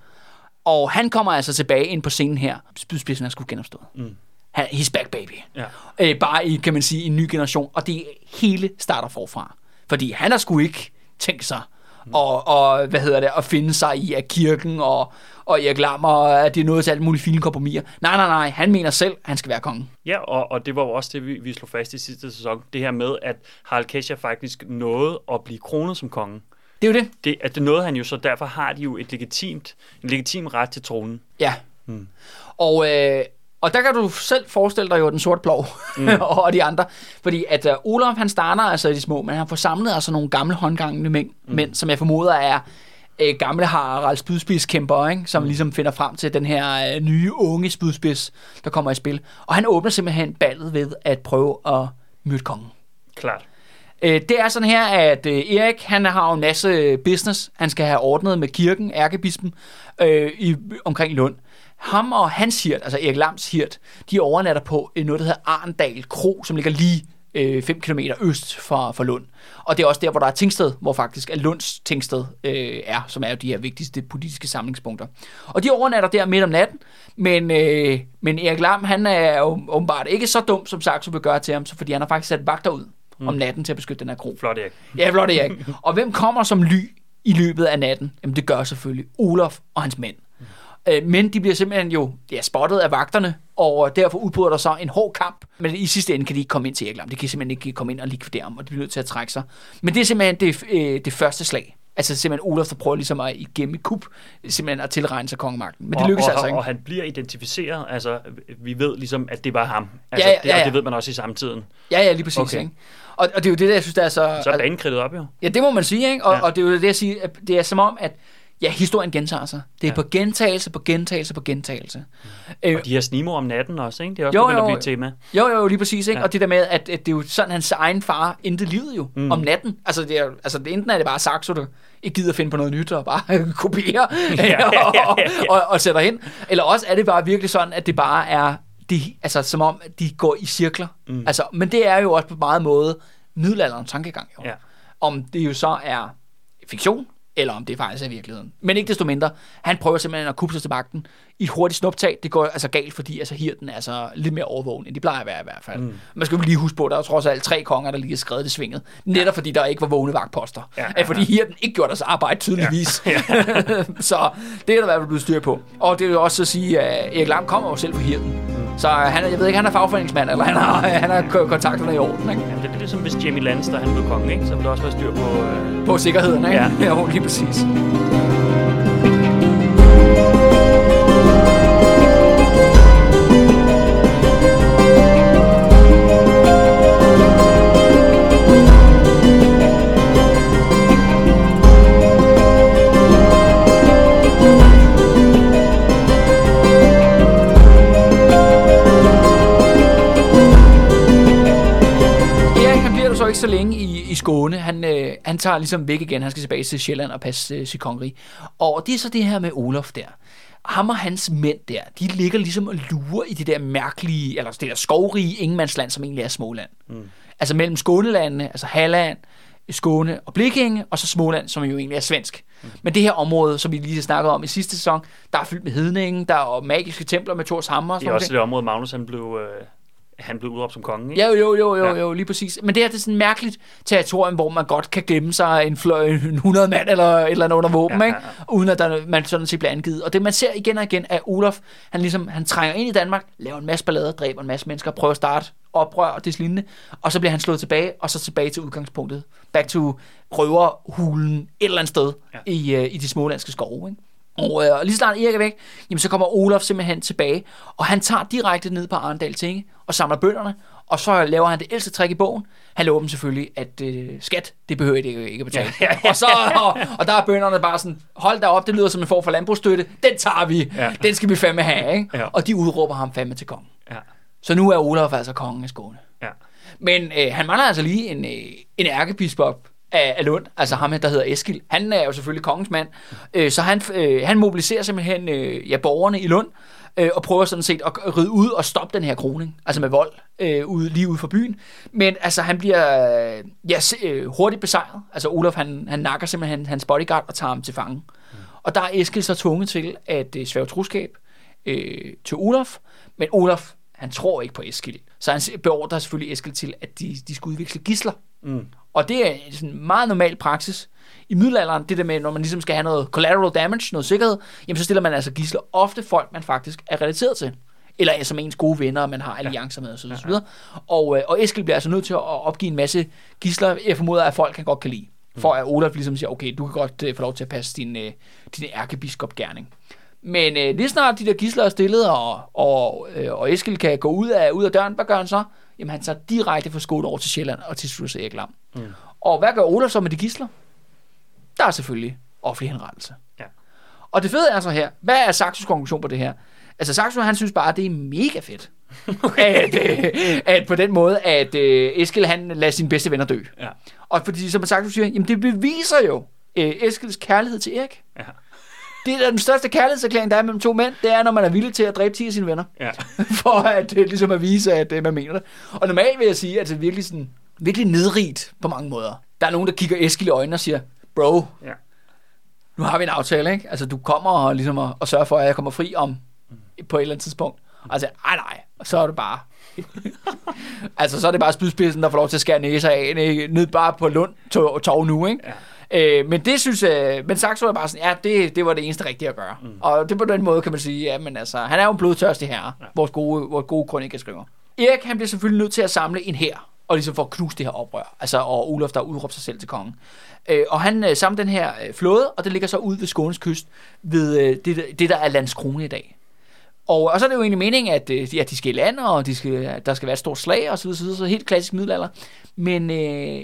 Og han kommer altså tilbage ind på scenen her. Spydspidsen er sgu genopstået. Mm. Han, he's back, baby. Ja. Øh, bare i, kan man sige, en ny generation. Og det hele starter forfra. Fordi han har sgu ikke tænkt sig og, og, hvad hedder det, at finde sig i at kirken og, og jeg glemmer, at det er noget til alle mulige fine kompromiser. Nej, nej, nej, han mener selv, at han skal være kongen. Ja, og, og det var jo også det, vi, vi slog fast i sidste sæson. Det her med, at Harald Kesha faktisk nåede at blive kronet som konge. Det er jo det. det at det nåede han jo, så derfor har de jo et legitimt, en legitim ret til tronen. Ja. Hmm. Og, øh, og der kan du selv forestille dig jo den sorte plov mm. [laughs] og de andre. Fordi at uh, Olaf, han starter altså i de små, men han får samlet altså nogle gamle håndgangende mænd, mm. mænd som jeg formoder er øh, gamle Harald spydspidskæmper, ikke? som mm. ligesom finder frem til den her øh, nye unge spydspids, der kommer i spil. Og han åbner simpelthen ballet ved at prøve at myrde kongen. Klart. Øh, det er sådan her, at øh, Erik han har en masse business. Han skal have ordnet med kirken, ærkebispen, øh, i, omkring Lund. Ham og hans hirt, altså Erik Lams hirt, de overnatter på noget, der hedder Arndal Kro, som ligger lige 5 øh, km øst for, for Lund. Og det er også der, hvor der er Tingsted, hvor faktisk er Lunds Tingsted øh, er, som er jo de her vigtigste politiske samlingspunkter. Og de overnatter der midt om natten, men, øh, men Erik Lam, han er jo åbenbart ikke så dum, som Saxo vil gøre til ham, så fordi han har faktisk sat vagter ud mm. om natten til at beskytte den her kro. Flot Erik. Ja, flot Erik. og hvem kommer som ly i løbet af natten? Jamen det gør selvfølgelig Olof og hans mænd. Øh, men de bliver simpelthen jo ja, spottet af vagterne, og derfor udbryder der så en hård kamp. Men i sidste ende kan de ikke komme ind til Erik De kan simpelthen ikke komme ind og likvidere ham, og de bliver nødt til at trække sig. Men det er simpelthen det, øh, det første slag. Altså simpelthen Olaf, der prøver ligesom at igennem et kup, simpelthen at tilregne sig kongemagten. Men det lykkes og, altså ikke. Og han bliver identificeret, altså vi ved ligesom, at det var ham. Altså, ja, ja, ja, ja. Det, og det ved man også i samtiden. Ja, ja, lige præcis. Okay. Ikke? Og, og det er jo det, der, jeg synes, der er så... Så er banen op, jo. Ja, det må man sige, ikke? Og, ja. og det er jo det, jeg siger, det er som om, at Ja, historien gentager sig. Det er ja. på gentagelse, på gentagelse, på gentagelse. Mm. Og de her snimo om natten også, ikke? Det er også jo, jo, at blive et tema. Jo, jo, lige præcis. Ikke? Ja. Og det der med, at, at det er jo sådan, hans egen far endte livet jo, mm. om natten. Altså, det er, altså det, enten er det bare Saxo, der ikke gider finde på noget nyt og bare [laughs] kopiere ja, ja, ja, ja, ja. og, og, og sætter hen. Eller også er det bare virkelig sådan, at det bare er, de, altså som om, de går i cirkler. Mm. Altså, men det er jo også på meget måde middelalderens tankegang. Jo. Ja. Om det jo så er fiktion, eller om det faktisk er virkeligheden. Men ikke desto mindre, han prøver simpelthen at kubbe sig til magten i et hurtigt snuptag. Det går altså galt, fordi altså, hirten er altså lidt mere overvågen, end de plejer at være i hvert fald. Mm. Man skal jo lige huske på, at der er trods alt tre konger, der lige har skrevet det svinget. Netop fordi der ikke var vågne vagtposter. Ja, ja, ja. Fordi hirten ikke gjorde deres arbejde tydeligvis. Ja. Ja. [laughs] så det er der i hvert fald blevet styr på. Og det vil også at sige, at Erik Lam kommer jo selv fra hirten. Mm. Så han, jeg ved ikke, han er fagforeningsmand, eller han har, [laughs] han har kontakterne i orden. Ikke? Ja, det er ligesom hvis Jamie Lannister han blev konge, ikke? så vil der også være styr på... Øh... På sikkerheden, ikke? Ja. [laughs] ja, lige præcis. Ikke så længe i, i Skåne. Han, øh, han tager ligesom væk igen. Han skal tilbage til Sjælland og passe øh, sit kongerige. Og det er så det her med Olof der. ham og hans mænd der, de ligger ligesom og lurer i det der mærkelige, eller det der skovrige ingenmandsland, som egentlig er Småland. Mm. Altså mellem Skånelandene, altså Halland, Skåne og Blikinge, og så Småland, som jo egentlig er svensk. Mm. Men det her område, som vi lige snakkede om i sidste sæson, der er fyldt med hedningen, der er magiske templer med Thors hammer. Og Det er også det område, Magnus han blev, øh, han blev udråbt som konge, ikke? Ja, jo, jo, jo, Ja. jo, lige præcis. Men det her det er sådan et mærkeligt territorium, hvor man godt kan gemme sig en, fløj, en 100 mand eller et eller andet under våben, Ja, ja, ja, ikke? uden at der, man sådan set bliver angivet. Og det man ser igen og igen er Olaf, han ligesom, han trænger ind i Danmark, laver en masse ballader, dræber en masse mennesker, prøver at starte oprør og det lignende, og så bliver han slået tilbage, og så tilbage til udgangspunktet. Back to røverhulen et eller andet sted ja. i, uh, i de smålandske skove, ikke? Og, øh, lige snart Erik er væk, jamen, så kommer Olaf simpelthen tilbage, og han tager direkte ned på Arendal Tinge og samler bønderne, og så laver han det ældste trick i bogen. Han lover dem selvfølgelig, at øh, skat, det behøver I ikke, at betale. Ja, ja, ja. Og, så, og, og der er bønderne bare sådan, hold da op, det lyder som en form for landbrugsstøtte, den tager vi, Ja. den skal vi fandme have, ikke? Ja. Og de udråber ham fandme til konge. Ja. Så nu er Olaf altså kongen af Skåne. ja. Men øh, han mangler altså lige en, øh, en ærkebiskop af, af Lund, altså ham her, der hedder Eskil. Han er jo selvfølgelig kongens mand, øh, så han, øh, han mobiliserer simpelthen øh, ja, borgerne i Lund, øh, og prøver sådan set at ride ud og stoppe den her kroning, altså med vold, øh, ude, lige ude for byen. Men altså, han bliver ja, se- øh, hurtigt besejret. Altså Olaf, han, han nakker simpelthen hans bodyguard og tager ham til fange. Og der er Eskil så tvunget til at øh, svæve troskab øh, til Olaf, men Olaf, han tror ikke på Eskil. Så han beordrer selvfølgelig Eskil til, at de, de skal udveksle gisler. Mm. Og det er en sådan meget normal praksis. I middelalderen, det der med, når man ligesom skal have noget collateral damage, noget sikkerhed, jamen så stiller man altså gisler ofte folk, man faktisk er relateret til. Eller er som ens gode venner, man har alliancer med osv. Ja. Og, øh, og Eskil bliver altså nødt til at opgive en masse gisler, jeg formoder, at folk kan godt kan lide. For at Olaf ligesom siger, okay, du kan godt øh, få lov til at passe din, øh, din ærkebiskop gerning. Men øh, lige snart de der gisler er stillet, og, og, øh, og Eskil kan gå ud af, ud af døren, hvad gør han så? Jamen han tager direkte fra Skåne over til Sjælland og til slutter Erik Lam. Mm. Og hvad gør Olaf så med de gisler? Der er selvfølgelig offentlig henrettelse. Ja. Og det fede er så her, hvad er Saxos konklusion på det her? Altså Saxo, han synes bare, at det er mega fedt. [laughs] at, øh, at på den måde, at øh, Eskil han lader sine bedste venner dø. Ja. Og fordi, som Saxo siger, jamen det beviser jo øh, Eskils kærlighed til Erik. Ja. Det er den største kærlighedserklæring, der er mellem to mænd, det er, når man er villig til at dræbe 10 af sine venner. Ja. [laughs] for at øh, ligesom at vise, at øh, man mener det. Og normalt vil jeg sige, at det er virkelig, sådan, virkelig nedrigt på mange måder. Der er nogen, der kigger Eskil i øjnene og siger, bro, Ja. nu har vi en aftale, ikke? Altså, du kommer og, ligesom og, og sørger for, at jeg kommer fri om på et eller andet tidspunkt. Siger, ej nej, og så er det bare... [laughs] altså, så er det bare spydspidsen, der får lov til at skære næser af, ned bare på Lund Torv Torv nu, ikke? Ja. Øh, men det synes jeg, men Saxo er bare sådan, ja, det, det var det eneste rigtige at gøre. Mm. Og det på den måde kan man sige, ja, men altså, han er jo en blodtørstig herre, ja. vores gode, vores gode krønikeskriver. Erik, han bliver selvfølgelig nødt til at samle en hær, og ligesom for at knuse det her oprør. Altså, og Olaf, der udråber sig selv til kongen. Øh, og han øh, samler den her øh, flåde, og det ligger så ud ved Skånes kyst, ved øh, det, der- det, der er Landskrone i dag. Og, og så er det jo egentlig meningen, at øh, ja, de skal i land, og de skal, der skal være et stort slag, og så videre, så, videre, så helt klassisk middelalder. Men øh,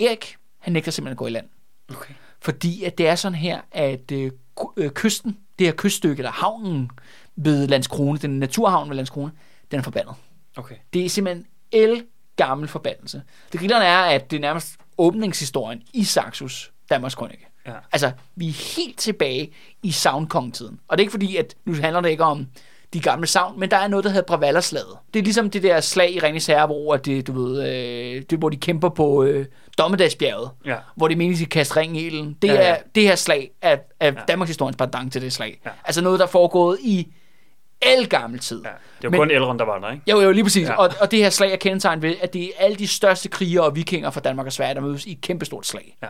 Erik, han nægter simpelthen at gå i land. Okay. Fordi at det er sådan her, at øh, øh, kysten, det her kyststykke, eller havnen ved Landskrone, den naturhavn ved Landskrone, den er forbandet. Okay. Det er simpelthen el gammel forbandelse. Det grillerne er, at det er nærmest åbningshistorien i Saxos Danmarks Krønike. Ja. Altså, vi er helt tilbage i savnkong-tiden. Og det er ikke fordi, at nu handler det ikke om de gamle savn, men der er noget, der hedder Bravallerslaget. Det er ligesom det der slag i Ringens Herre, hvor, det, du ved, øh, det, hvor de kæmper på øh, Dommedagsbjerget, Ja. hvor det menes, at de kaster ring i ilden. Det, Ja, ja, er, det her slag er, er Ja. Danmarks historiens pendant til det slag. Ja. Altså noget, der er foregået i elgammel tid. Ja. Det var Men- kun Elrond, der var der, ikke? Jo, jo, lige præcis. Ja. Og, og det her slag er kendetegnet ved, at det er alle de største krigere og vikinger fra Danmark og Sverige, der mødes i et kæmpestort slag. Ja.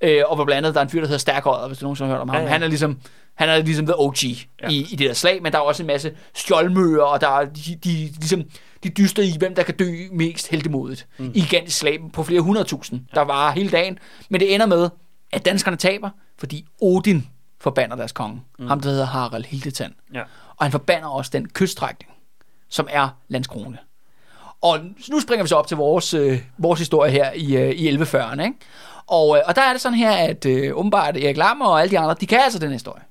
Øh, og hvor blandt andet der er en fyr, der hedder Stærkøjet, hvis du nogensinde har hørt om ham. Ja, Ja. Han er ligesom, han er ligesom the OG Ja. i, i det der slag, men der er også en masse skjoldmøer, og der er de, de, ligesom, de dyster i, hvem der kan dø mest heldemodigt mm. i gigantisk slag på flere hundredtusind, ja. der varer hele dagen. Men det ender med, at danskerne taber, fordi Odin forbander deres konge. Mm. Ham, der hedder Harald Hildetand. Ja. Og han forbander også den kyststrækning, som er Landskrone. Og nu springer vi så op til vores, øh, vores historie her i, øh, i 1140'erne. Ikke? Og, øh, og der er det sådan her, at øh, åbenbart Erik Lammer og alle de andre, de kan altså den historie.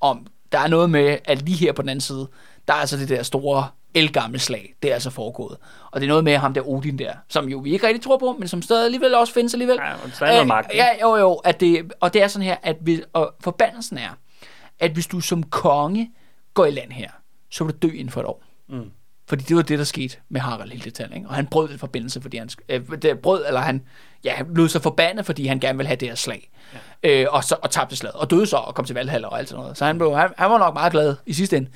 Om der er noget med, at lige her på den anden side, der er altså det der store elgamle slag, det er altså foregået. Og det er noget med ham der Odin der, som jo vi ikke rigtig tror på, men som stadig alligevel også findes alligevel. Ja, og magt? Ja, jo, jo. At det, og det er sådan her, at hvis, og forbandelsen er, at hvis du som konge går i land her, så vil du dø inden for et år. Mm. Fordi det var det, der skete med Harald Hildetal, ikke? Og han brød den forbindelse, fordi han, øh, det brød, eller han, ja, han blev så forbandet, fordi han gerne ville have det her slag. Ja. Øh, og, så, og tabte slaget, og døde så, og kom til Valhalla og alt sådan noget. Så han, blev, han, han var nok meget glad i sidste ende.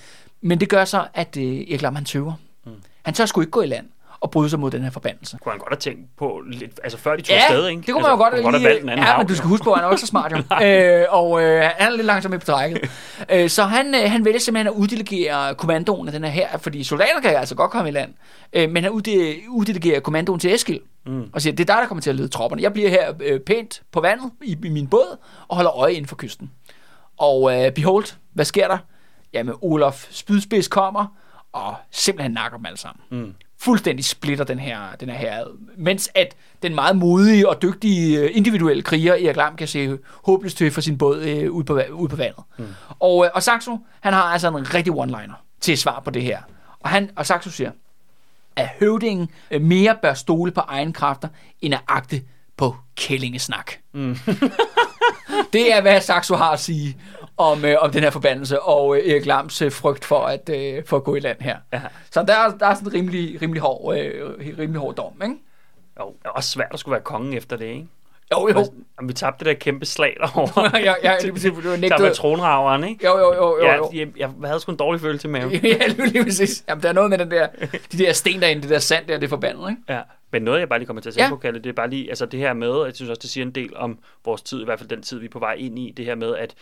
Men det gør så, at øh, Erik Lam, han tøver. Mm. Han tør sgu ikke gå i land og bryde sig mod den her forbandelse. Kunne han godt have tænkt på lidt, altså før de tog Ja, afsted, ikke? det kunne altså, man jo godt, kunne lige, have valgt en anden Ja, havn, men du skal huske på, at han er også så smart jo. [laughs] øh, og øh, han er lidt langsom med på trækket. øh, så han, øh, han vælger simpelthen at uddelegere kommandoen af den her her, fordi soldater kan altså godt komme i land, øh, men han udde, uddelegerer kommandoen til Eskil. Mm. Og siger, det er dig, der kommer til at lede tropperne. Jeg bliver her øh, pænt på vandet i, i min båd og holder øje inden for kysten. Og øh, behold, hvad sker der? Jamen, Olaf Spydspids kommer og simpelthen nakker dem alle sammen. Mm. Fuldstændig splitter den her, den her herred. Mens at den meget modige og dygtige øh, individuelle kriger Erik Lam kan se håbløst til for sin båd øh, ud, på, ud på vandet. Mm. Og, øh, og Saxo, han har altså en rigtig one-liner til svar på det her. Og, han, og Saxo siger, at høvdingen øh, mere bør stole på egen kræfter, end at agte på kællingesnak. Mm. [laughs] det er, hvad Saxo har at sige om, øh, om den her forbandelse, og øh, Erik Lams øh, frygt for at, øh, for at gå i land her. Ja. Så der, er- der er sådan en rimelig, rimelig, hård, øh, rimelig hård dom, ikke? Jo, det er også svært at skulle være kongen efter det, ikke? Jo, jo. Om vi tabte det der kæmpe slag derovre. [laughs] ja, ja, [laughs] lige præcis, du Der nægtet. tronraveren, ikke? Jo, jo, jo, jo. jo. Jeg, jeg havde sgu en dårlig følelse med ham. [laughs] ja, lige, præcis. Jamen, der er noget med den der, de der sten derinde, det der sand der, det er forbandet, ikke? Ja, men noget, jeg bare lige kommer til at tænke Ja. ja. på, Kalle, det er bare lige, altså det her med, jeg synes også, det siger en del om vores tid, i hvert fald den tid, vi er på vej ind i, det her med, at,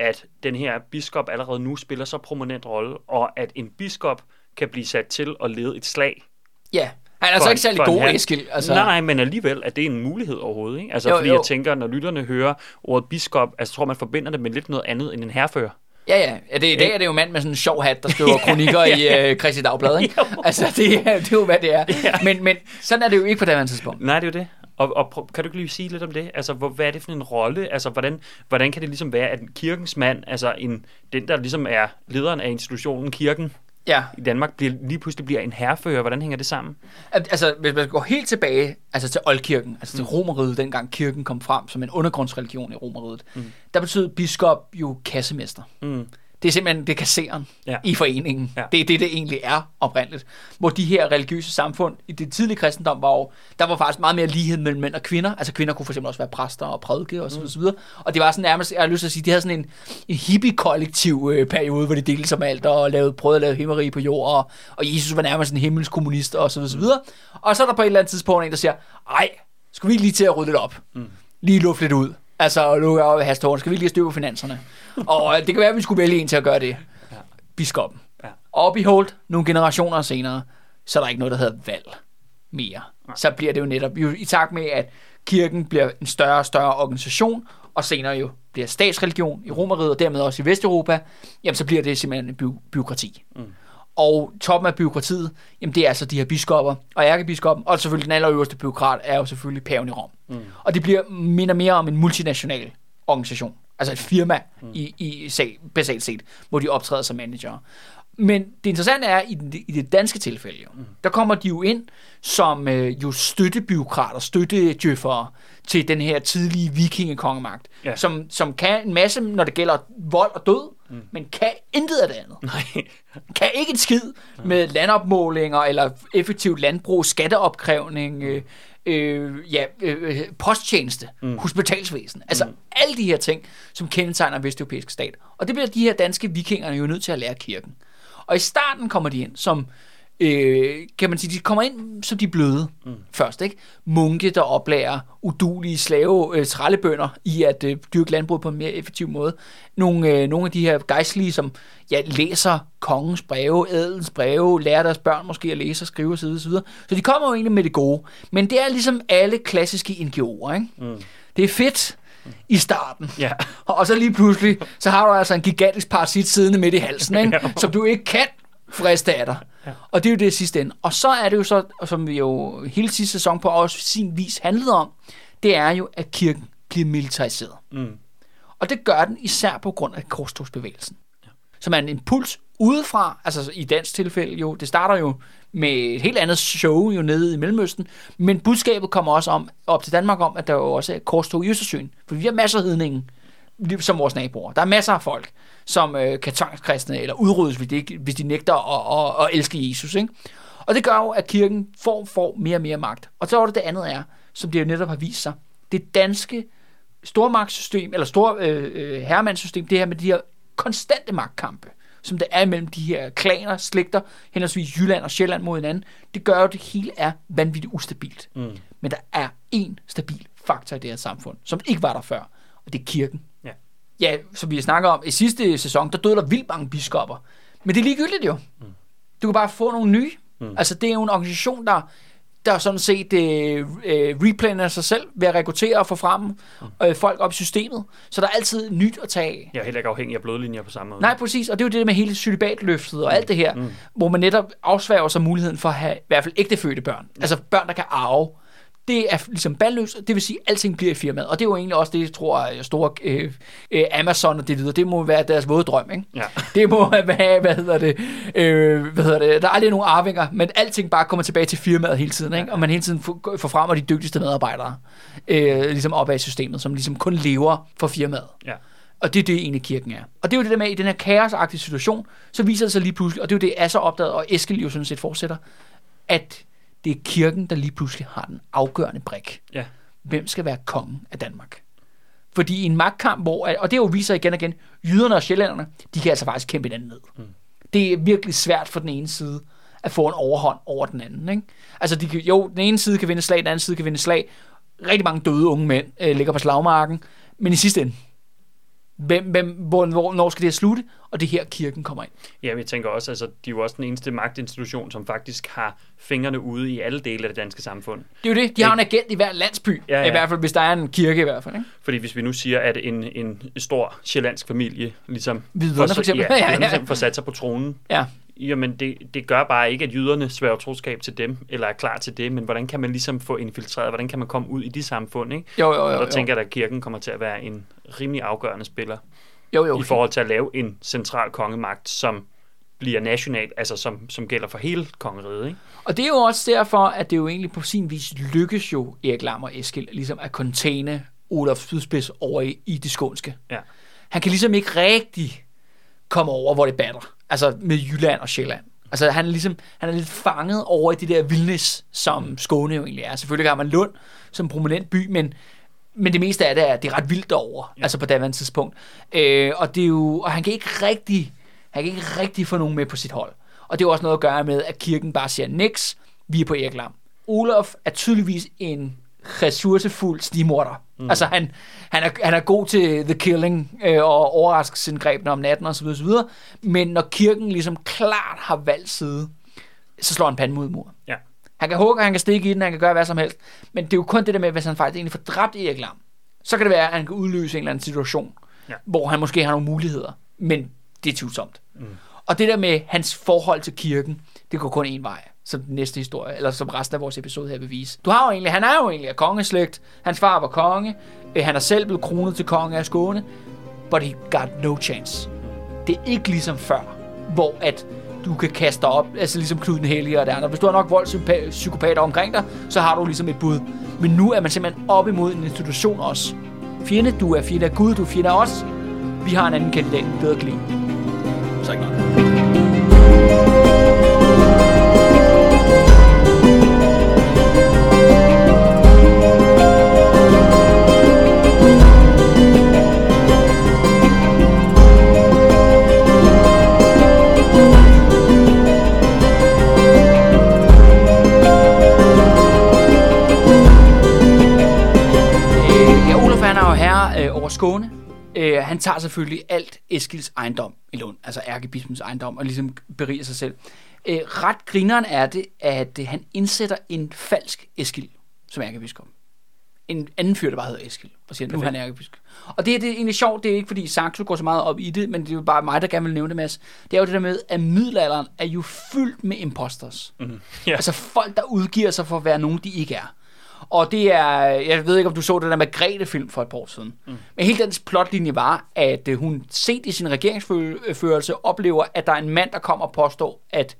at den her biskop allerede nu spiller så prominent rolle, og at en biskop kan blive sat til at lede et slag. Ja. Han er altså ikke særlig god. Eskild. Altså. Nej, nej, men alligevel er det en mulighed overhovedet, ikke? Altså, Jo, fordi jo. jeg tænker, når lytterne hører ordet biskop, altså tror man forbinder det med lidt noget andet end en herrefører. Ja, ja. ja det, I dag er det jo mand med sådan en sjov hat, der skriver [laughs] kronikker i [laughs] øh, Christi Dagblad, ikke? [laughs] Altså, det, er- det er jo, hvad det er. Men, men sådan er det jo ikke på det tidspunkt. Nej, det er jo det. Og, og prøv, kan du ikke lige sige lidt om det? Altså, hvor, hvad er det for en rolle? Altså, hvordan, hvordan kan det ligesom være, at kirkens mand, altså en, den, der ligesom er lederen af institutionen, kirken Ja. i Danmark, bliver, lige pludselig bliver en herrefører? Hvordan hænger det sammen? Al- Altså, hvis man går helt tilbage altså til oldkirken, altså til romeriet, dengang kirken kom frem som en undergrundsreligion i romeriet, mm. der betød biskop jo kassemester. Mm. Det er simpelthen det er kasseren ja. I foreningen. Ja. Det er det, det egentlig er oprindeligt. Hvor de her religiøse samfund, i det tidlige kristendom, var jo, der var faktisk meget mere lighed mellem mænd og kvinder. Altså kvinder kunne for eksempel også være præster og prædike og så, mm. så videre. Og det var sådan nærmest, jeg har lyst til at sige, de havde sådan en, en hippie-kollektiv øh, periode, hvor de delte sig med alt og lavede, prøvede at lave himmeri på jord. Og, og Jesus var nærmest en himmelsk kommunist og så videre. Så videre. Og så er der på et eller andet tidspunkt en, der siger, ej, skal vi ikke lige til at rydde lidt op? Mm. Lige lufte lidt ud. Altså, lukke op af hastårene. Skal vi lige have styr på finanserne? [laughs] og øh, det kan være, at vi skulle vælge en til at gøre det biskoppen. Ja. Og behold, nogle generationer senere, så er der ikke noget, der hedder valg mere. Så bliver det jo netop, jo, i takt med, at kirken bliver en større og større organisation, og senere jo bliver statsreligion i Romeriet, og dermed også i Vesteuropa, jamen så bliver det simpelthen en by- byråkrati. Mm. Og toppen af byråkratiet, jamen det er altså de her biskopper og ærkebiskoppen, og selvfølgelig den allerøverste byråkrat er jo selvfølgelig paven i Rom. Mm. Og det bliver minder mere om en multinational organisation, altså et firma mm. i, i sag, basalt set, hvor de optræder som manager. Men det interessante er, i, den, i det danske tilfælde, jo, mm. der kommer de jo ind som øh, jo støttebyråkrater, støttedjøffere til den her tidlige vikingekongemagt, Ja. som, som kan en masse, når det gælder vold og død, mm. men kan intet af det andet [laughs] Nej. kan ikke en skid med landopmålinger eller effektivt landbrug, skatteopkrævning, øh, øh, ja, øh, posttjeneste, mm. hospitalsvæsen. Altså mm. alle de her ting, som kendetegner Vesteuropæisk stat. Og det bliver de her danske vikinger jo nødt til at lære kirken. Og i starten kommer de ind som, øh, kan man sige, de kommer ind som de bløde mm. først, ikke? Munke, der oplærer udulige slave øh, trællebønder i at øh, dyrke landbrug på en mere effektiv måde. Nogle, øh, nogle af de her gejstlige, som ja, læser kongens breve, ædelens breve, lærer deres børn måske at læse og skrive osv. osv. Så de kommer jo egentlig med det gode. Men det er ligesom alle klassiske NGO'er, ikke? Mm. Det er fedt i starten. Ja. [laughs] Og så lige pludselig, så har du altså en gigantisk parasit siddende midt i halsen, [laughs] ikke? Som du ikke kan friste af dig. Ja. Og det er jo det i sidste ende. Og så er det jo så, som vi jo hele sidste sæson på også sin vis handlede om, det er jo, at kirken bliver militariseret. Mm. Og det gør den især på grund af korstogsbevægelsen. Ja. Som er en impuls udefra, altså i dansk tilfælde jo, det starter jo med et helt andet show jo nede i Mellemøsten, men budskabet kommer også om, op til Danmark om, at der jo også er korstog i Østersøen. For vi har masser af hedningen som vores naboer. Der er masser af folk, som øh, kan tvangskristne eller udryddes, hvis de, ikke, hvis de nægter at, at, at elske Jesus. Ikke? Og det gør jo, at kirken får, får mere og mere magt. Og så er det det andet er, som det jo netop har vist sig. Det danske stormagtssystem, eller stor øh, øh, herremandssystem, det her med de her konstante magtkampe, som der er mellem de her klaner, slægter, henholdsvis Jylland og Sjælland mod hinanden, det gør jo, at det hele er vanvittigt ustabilt. Mm. Men der er en stabil faktor i det her samfund, som ikke var der før, og det er kirken. Ja. Som vi snakker om, i sidste sæson, der døde der vildt mange biskopper. Men det er ligegyldigt jo. Mm. Du kan bare få nogle nye. Mm. Altså, det er jo en organisation, der der sådan set øh, øh, replaner sig selv ved at rekruttere og få frem øh, folk op i systemet. Så der er altid nyt at tage af. Jeg er heller ikke afhængig af blodlinjer på samme måde. Nej, præcis. Og det er jo det med hele celibatløftet og alt det her, mm. hvor man netop afsværger sig muligheden for at have i hvert fald ægtefødte børn. Ja. Altså børn, der kan arve det er ligesom bandløst, det vil sige, at alting bliver i firmaet. Og det er jo egentlig også det, jeg tror, at store øh, øh, Amazon og det videre, det må være deres våde drøm, ikke? Ja. [laughs] Det må være, hvad hedder det, øh, hvad hedder det, der er aldrig nogen arvinger, men alting bare kommer tilbage til firmaet hele tiden, ikke? Og man hele tiden får, frem de dygtigste medarbejdere, øh, ligesom op af systemet, som ligesom kun lever for firmaet. Ja. Og det er det egentlig kirken er. Og det er jo det der med, i den her kaosagtige situation, så viser det sig lige pludselig, og det er jo det, Asser opdaget, og Eskild jo sådan set fortsætter, at det er kirken, der lige pludselig har den afgørende brik. Ja. Hvem skal være kongen af Danmark? Fordi i en magtkamp, hvor, og det er jo viser igen og igen, jyderne og sjællænderne, de kan altså faktisk kæmpe hinanden ned. Mm. Det er virkelig svært for den ene side at få en overhånd over den anden. Ikke? Altså, de kan, jo, den ene side kan vinde slag, den anden side kan vinde slag. Rigtig mange døde unge mænd øh, ligger på slagmarken, men i sidste ende, hvem, hvem, hvor, hvor, når skal det her slutte? Og det er her, kirken kommer ind. Ja, jeg tænker også, altså, de er jo også den eneste magtinstitution, som faktisk har fingrene ude i alle dele af det danske samfund. Det er jo det. De har en agent i hver landsby. Ja, ja. I hvert fald, hvis der er en kirke i hvert fald. Ikke? Fordi hvis vi nu siger, at en, en stor sjællandsk familie ligesom Videre, for, eksempel. Ja, [laughs] ja, ja. får sat sig på tronen, ja. Jamen det, det gør bare ikke, at jyderne sværger troskab til dem, eller er klar til det, men hvordan kan man ligesom få infiltreret, hvordan kan man komme ud i de samfund, ikke? Jo, jo, jo. Og der tænker jeg, at kirken kommer til at være en rimelig afgørende spiller jo, jo. i forhold til at lave en central kongemagt, som bliver national, altså som, som gælder for hele kongeriget. Ikke? Og det er jo også derfor, at det jo egentlig på sin vis lykkes jo Erik Lam og Eskild ligesom at containe Olaf Spydspids over i, i det skånske. Ja. Han kan ligesom ikke rigtig komme over, hvor det batter. Altså med Jylland og Sjælland. Altså han er ligesom, han er lidt fanget over i det der vildnis, som Skåne jo egentlig er. Selvfølgelig har man Lund som prominent by, men men det meste af det er, det er ret vildt derovre, ja. altså på daværende tidspunkt. Øh, og, det er jo, og han kan ikke rigtig, han kan ikke rigtig få nogen med på sit hold. Og det er jo også noget at gøre med, at kirken bare siger, niks, vi er på Erik Lam. Olaf er tydeligvis en ressourcefuld stimorder. Mm. Altså han, han, er, han er god til the killing øh, og overraskelsesindgrebene om natten osv. osv. Men når kirken ligesom klart har valgt side, så slår han panden mod mur. Ja. Han kan hugge, han kan stikke i den, han kan gøre hvad som helst. Men det er jo kun det der med, hvis han faktisk egentlig får dræbt Erik Lam, så kan det være, at han kan udløse en eller anden situation, Ja. hvor han måske har nogle muligheder. Men det er tvivlsomt. Mm. Og det der med hans forhold til kirken, det går kun en vej, som den næste historie, eller som resten af vores episode her vil vise. Du har jo egentlig, han er jo egentlig af kongeslægt. Hans far var konge. Øh, han er selv blevet kronet til konge af Skåne. But he got no chance. Det er ikke ligesom før, hvor at du kan kaste dig op, altså ligesom Knud den Hellige og det andre. Hvis du har nok voldspsykopater omkring dig, så har du ligesom et bud. Men nu er man simpelthen op imod en institution også. Fjende, du er fjende af Gud, du er fjende af os. Vi har en anden kandidat, en bedre kling. Så ikke noget. Skåne. Øh, han tager selvfølgelig alt Eskilds ejendom i Lund, altså ærkebispens ejendom, og ligesom beriger sig selv. Øh, ret grineren er det, at øh, han indsætter en falsk Eskild som ærkebiskop. En anden fyr, der bare hedder Eskild, og siger, nu er han ærkebiskop. Og det, er- det er egentlig sjovt, det er ikke fordi Saxo går så meget op i det, men det er jo bare mig, der gerne vil nævne det, Mads. Det er jo det der med, at middelalderen er jo fyldt med imposters. Mm. Ja. Altså folk, der udgiver sig for at være nogen, de ikke er. Og det er, jeg ved ikke, om du så den der Margrethe-film for et par år siden. Mm. Men hele dens plotlinje var, at øh, hun set i sin regeringsførelse oplever, at der er en mand, der kommer og påstår, at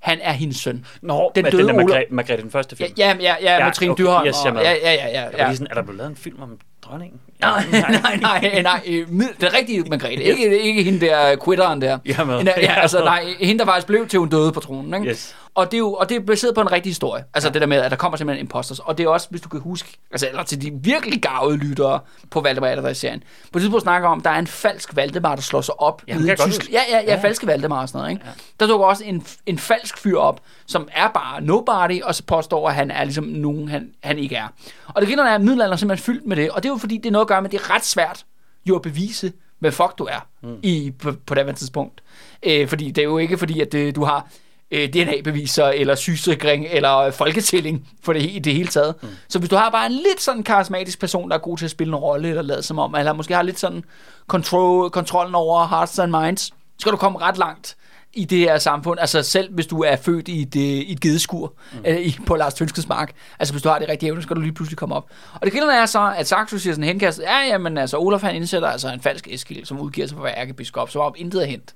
han er hendes søn. Nå, Den døde den der Margrethe, Margrethe den første Ja, film. ja, ja, ja, med Ja, Trine okay, Dyrholm. yes, og, med. ja, ja, ja, ja, ja. lige sådan, er der blevet lavet en film om dronningen. [laughs] Nej, nej, nej, nej. øh, Den rigtige Margrethe. Ikke, ikke hende der quitteren der. Er med. Hende, ja, altså, [laughs] nej, hende der faktisk blev til hun døde på tronen. Ikke? Yes. Og, det er jo, og det er baseret på en rigtig historie. Altså ja. det der med, at der kommer simpelthen imposters. Og det er også, hvis du kan huske, altså eller til de virkelig gavede lyttere på Valdemar Atterdag-serien. På et tidspunkt snakker om, der er en falsk Valdemar, der slår sig op. Ja, kan i huske. Ja, ja, ja, Ja. falske Valdemar og sådan noget. Ikke? Ja. Der dukker også en, en falsk fyr op, som er bare nobody, og så påstår, at han er ligesom nogen, han, han ikke er. Og det griner er, at middelalderen er simpelthen fyldt med det. Og det er jo fordi, det er noget at gøre med, at det er ret svært jo at bevise, hvad fuck du er mm. i, på, på det tidspunkt. Øh, fordi det er jo ikke fordi, at det, du har øh, DNA-beviser, eller sygesikring, eller folketælling for det, i det hele taget. Mm. Så hvis du har bare en lidt sådan karismatisk person, der er god til at spille en rolle, eller lade som om, eller måske har lidt sådan control, kontrollen over hearts and minds, så skal du komme ret langt i det her samfund. Altså selv hvis du er født i et, i et gedeskur mm. øh, i, på Lars Tønskeds mark. Altså hvis du har det rigtige evne, så skal du lige pludselig komme op. Og det griner er så, at Saxo siger sådan henkastet, ja, jamen altså Olaf han indsætter altså en falsk Eskild, som udgiver sig for at være ærkebiskop, så var intet at hente.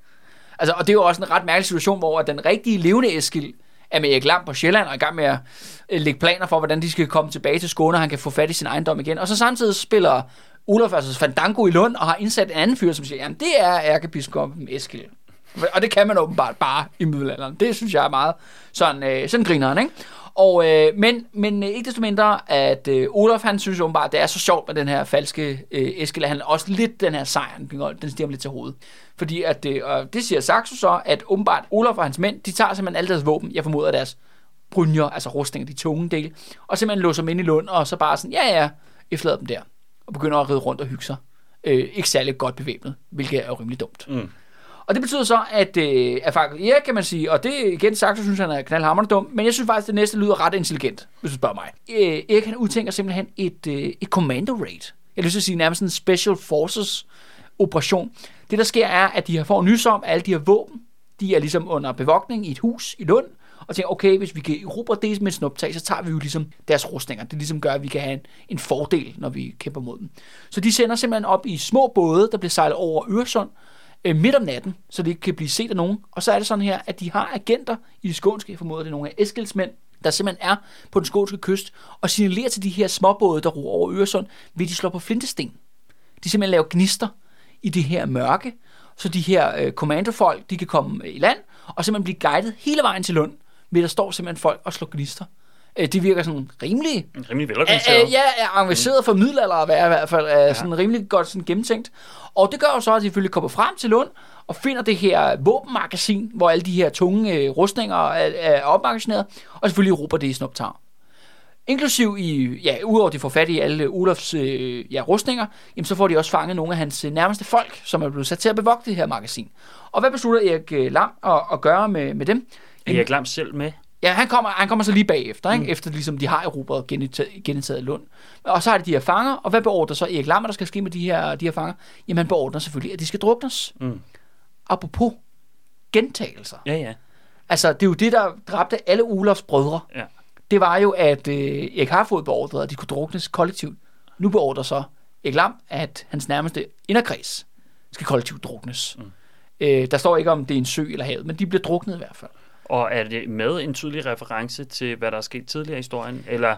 Altså, og det er jo også en ret mærkelig situation, hvor den rigtige levende Eskild er med Erik Lam på Sjælland og er i gang med at øh, lægge planer for, hvordan de skal komme tilbage til Skåne, og han kan få fat i sin ejendom igen. Og så samtidig spiller Olof altså Fandango i Lund og har indsat en anden fyr, som siger, jamen det er ærkebiskoppen Eskild. Og det kan man åbenbart bare i middelalderen. Det synes jeg er meget sådan, øh, sådan grineren, ikke? Og, øh, men, men øh, ikke desto mindre, at øh, Olaf han synes åbenbart, det er så sjovt med den her falske øh, Eskild, han også lidt den her sejr, den, stiger ham lidt til hovedet. Fordi at, øh, og det siger Saxo så, at åbenbart Olaf og hans mænd, de tager simpelthen alle deres våben, jeg formoder deres brynjer, altså rustninger, de tunge dele, og simpelthen låser dem ind i Lund, og så bare sådan, ja ja, efterlader dem der, og begynder at ride rundt og hygge sig. Øh, ikke særlig godt bevæbnet, hvilket er jo rimelig dumt. Mm. Og det betyder så, at, øh, at faktisk, ja, kan man sige, og det igen sagt, så synes han er knaldhammerende dum, men jeg synes faktisk, det næste lyder ret intelligent, hvis du spørger mig. Øh, Erik han udtænker simpelthen et, øh, et commando raid. Jeg vil sige nærmest en special forces operation. Det der sker er, at de har fået nys om, at alle de her våben, de er ligesom under bevogtning i et hus i Lund, og tænker, okay, hvis vi kan erobre det med et snuptag, så tager vi jo ligesom deres rustninger. Det ligesom gør, at vi kan have en, en fordel, når vi kæmper mod dem. Så de sender simpelthen op i små både, der bliver sejlet over Øresund, øh, midt om natten, så det ikke kan blive set af nogen. Og så er det sådan her, at de har agenter i det skånske, jeg formoder det er nogle af Eskilds mænd, der simpelthen er på den skånske kyst, og signalerer til de her småbåde, der roer over Øresund, ved de slår på flintesten. De simpelthen laver gnister i det her mørke, så de her øh, kommandofolk, de kan komme i land, og simpelthen blive guidet hele vejen til Lund, ved der står simpelthen folk og slår gnister. Øh, det virker sådan rimelig Rimelig Ja, velorganiseret. øh, ja, er engageret for middelalder at være i hvert fald. Er sådan rimelig godt sådan gennemtænkt. Og det gør jo så, at de selvfølgelig kommer frem til Lund og finder det her våbenmagasin, hvor alle de her tunge øh, rustninger er, er opmagasineret, og selvfølgelig råber det i Snuptag. Inklusiv i, ja, udover at de får fat i alle Olafs øh, ja, rustninger, jamen så får de også fanget nogle af hans øh, nærmeste folk, som er blevet sat til at bevogte det her magasin. Og hvad beslutter Erik øh, Lam at, at gøre med, med dem? Er jeg glemt selv med? Ja, han kommer, han kommer så lige bagefter, ikke? Mm. efter ligesom de har erobret og genindtaget, genindtaget Lund. Og så har de de her fanger, og hvad beordrer så Erik Lammer, der skal ske med de her, de her fanger? Jamen han beordrer selvfølgelig, at de skal druknes. Mm. Apropos gentagelser. Ja, ja. Altså, det er jo det, der dræbte alle Olafs brødre. Ja. Det var jo, at øh, Erik Harfod beordrede, at de kunne druknes kollektivt. Nu beordrer så Erik Lam, at hans nærmeste inderkreds skal kollektivt druknes. Mm. Øh, der står ikke, om det er en sø eller havet, men de bliver druknet i hvert fald. Og er det med en tydelig reference til, hvad der er sket tidligere i historien? Eller,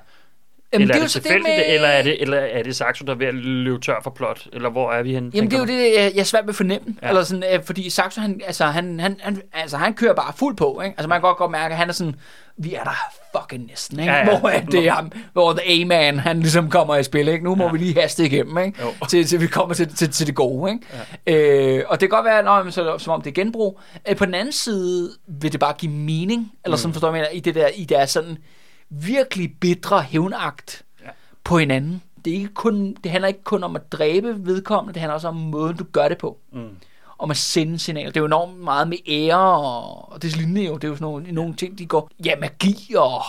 Jamen, eller er jo det tilfældigt, eller er det, eller er det Saxo, der er ved at løbe tør for plot? Eller hvor er vi henne? Jamen, det er jo det, jeg, jeg er svært ved at fornemme. Ja. Eller sådan, øh, fordi Saxo, han, altså, han, han, han, altså, han kører bare fuld på. Ikke? Altså, man kan godt, godt mærke, at han er sådan, vi er der fucking næsten. Ikke? Ja, ja. [laughs] Hvor, at det er ham, hvor The A-Man, han ligesom kommer i spil. Ikke? Nu må ja. Vi lige haste igennem, ikke? Jo. Til, til vi kommer til, til, til det gode. Ikke? Ja. Øh, og det kan godt være, nå, men så, som om det er genbrug. Øh, på den anden side vil det bare give mening, eller sådan Mm. forstår jeg, i det der, i deres sådan virkelig bitre hævnagt Ja. på hinanden. Det, er ikke kun, det handler ikke kun om at dræbe vedkommende, det handler også om måden, du gør det på. Mm. Om at sende signaler. Det er jo enormt meget med ære, og, og det lignende jo. Det er jo sådan nogle, nogle ting, de går... Ja, magi og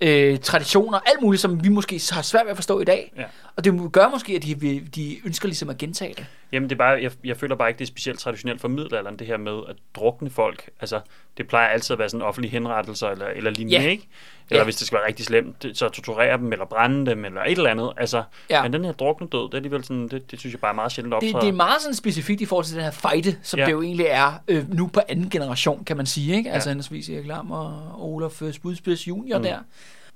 øh, traditioner, alt muligt, som vi måske har svært ved at forstå i dag. Ja. Og det gør måske, at de, de ønsker ligesom at gentage det. Jamen, det er bare, jeg, jeg føler bare ikke, det er specielt traditionelt for middelalderen, det her med at drukne folk. Altså, det plejer altid at være sådan offentlige henrettelser eller, eller lignende, Ja. ikke? Eller Ja. hvis det skal være rigtig slemt, det- så torturere dem, eller brænde dem, eller et eller andet. Altså, Ja. men den her drukne død, det er alligevel sådan, det, det synes jeg bare er meget sjældent Det, optræder. det er meget sådan specifikt i forhold til den her fejde, som ja. Det jo egentlig er øh, nu på anden generation, kan man sige. Ikke? Altså Ja. henholdsvis Erik Lam og Olaf øh, Spudspids junior. Mm. der.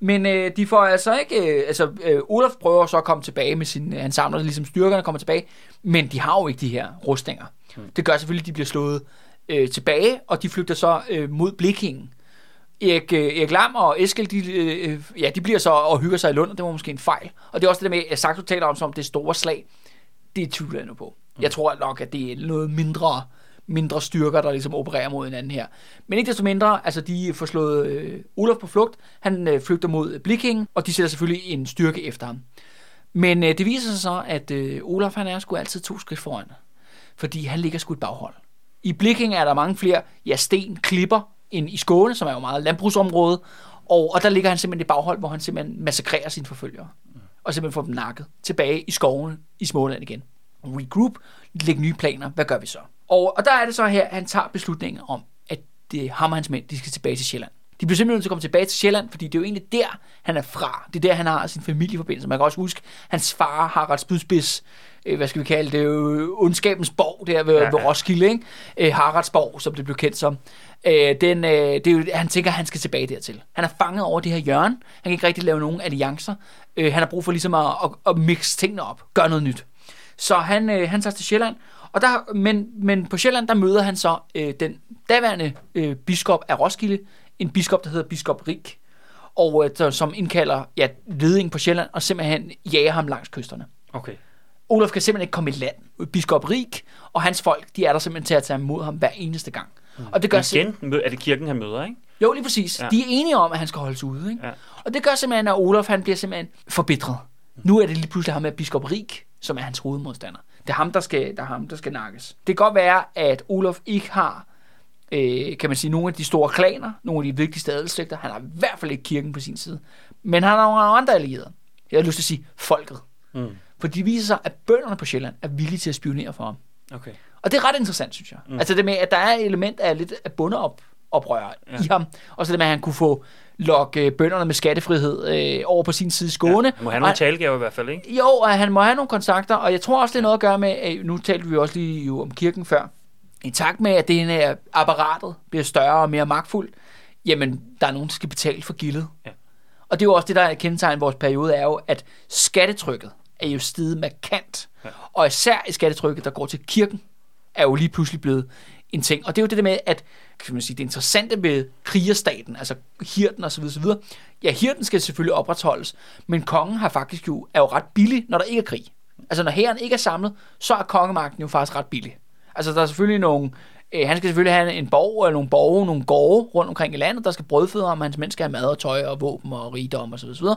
Men øh, de får altså ikke... Øh, altså, øh, Olaf prøver så at komme tilbage med sin... Øh, han samler ligesom styrkerne kommer tilbage, men de har jo ikke de her rustninger. Mm. Det gør selvfølgelig, at de bliver slået øh, tilbage, og de flygter så øh, mod Blikingen. Erik, øh, Erik Lam og Eskild, de, øh, ja, de bliver så og hygger sig i Lund, og det var måske en fejl. Og det er også det der med, at Saxo taler om som det store slag. Det tvivler jeg nu på. Jeg tror nok, at det er noget mindre mindre styrker, der ligesom opererer mod hinanden her. Men ikke desto mindre, altså de får slået øh, Olaf på flugt, han øh, flygter mod Bliking, og de sætter selvfølgelig en styrke efter ham. Men øh, det viser sig så, at øh, Olaf han er sgu altid to skridt foran, fordi han ligger sgu et baghold. I Bliking er der mange flere ja, sten, klipper, end i Skåne, som er jo meget landbrugsområde, og, og der ligger han simpelthen i baghold, hvor han simpelthen massakrerer sine forfølgere, og simpelthen får dem nakket tilbage i skovene i Småland igen. Regroup, lægge nye planer, hvad gør vi så? Og, og der er det så her, at han tager beslutningen om, at det, ham og hans mænd, de skal tilbage til Sjælland. De bliver simpelthen nødt til at komme tilbage til Sjælland, fordi det er jo egentlig der, han er fra. Det er der, han har sin familieforbindelse. Man kan også huske, hans far har ret spydspids, øh, hvad skal vi kalde det, øh, ondskabens borg der ved, ja, ja. ved Roskilde, ikke? Øh, Haraldsborg, som det blev kendt som. Øh, den, øh, det er jo, han tænker, at han skal tilbage dertil. Han er fanget over det her hjørne. Han kan ikke rigtig lave nogen alliancer. Øh, han har brug for ligesom at, at, at mixe tingene op. Gøre noget nyt. Så han, øh, han tager til Sjælland, og der, men, men på Sjælland, der møder han så øh, den daværende øh, biskop af Roskilde, en biskop, der hedder biskop Rik, og øh, der, som indkalder ja, ledingen på Sjælland, og simpelthen jager ham langs kysterne. Okay. Olaf kan simpelthen ikke komme i land. Biskop Rik og hans folk, de er der simpelthen til at tage imod ham hver eneste gang. Mm. Og det gør Igen er det kirken, han møder, ikke? Jo, lige præcis. Ja. De er enige om, at han skal holdes ude. Ikke? Ja. Og det gør simpelthen, at Olaf han bliver simpelthen forbitret. Mm. Nu er det lige pludselig ham med biskop Rik, som er hans hovedmodstander. Det er ham, der skal, der er ham, der skal nakkes. Det kan godt være, at Olof ikke har øh, kan man sige, nogle af de store klaner, nogle af de vigtigste adelslægter. Han har i hvert fald ikke kirken på sin side. Men han har nogle andre allierede. Jeg har lyst til at sige folket. Mm. For de viser sig, at bønderne på Sjælland er villige til at spionere for ham. Okay. Og det er ret interessant, synes jeg. Mm. Altså det med, at der er et element af lidt af bundeop, oprør ja. i ham. Og så det med, at han kunne få lokke bønderne med skattefrihed øh, over på sin side Skåne. Ja, han må have nogle talegaver i hvert fald, ikke? Jo, og han må have nogle kontakter, og jeg tror også, det er noget at gøre med, at nu talte vi også lige jo om kirken før, i takt med, at det her apparatet bliver større og mere magtfuldt, jamen, der er nogen, der skal betale for gildet. Ja. Og det er jo også det, der er kendetegn vores periode, er jo, at skattetrykket er jo steget markant. Ja. Og især i skattetrykket, der går til kirken, er jo lige pludselig blevet en ting. Og det er jo det der med, at kan man sige, det interessante ved krigerstaten, altså hirten og så videre, så videre. Ja, hirten skal selvfølgelig opretholdes, men kongen har faktisk jo, er jo ret billig, når der ikke er krig. Altså når hæren ikke er samlet, så er kongemagten jo faktisk ret billig. Altså der er selvfølgelig nogle, øh, han skal selvfølgelig have en borg eller nogle borge, nogle gårde rundt omkring i landet, der skal brødføde ham, hans mænd skal have mad og tøj og våben og rigdom og så videre.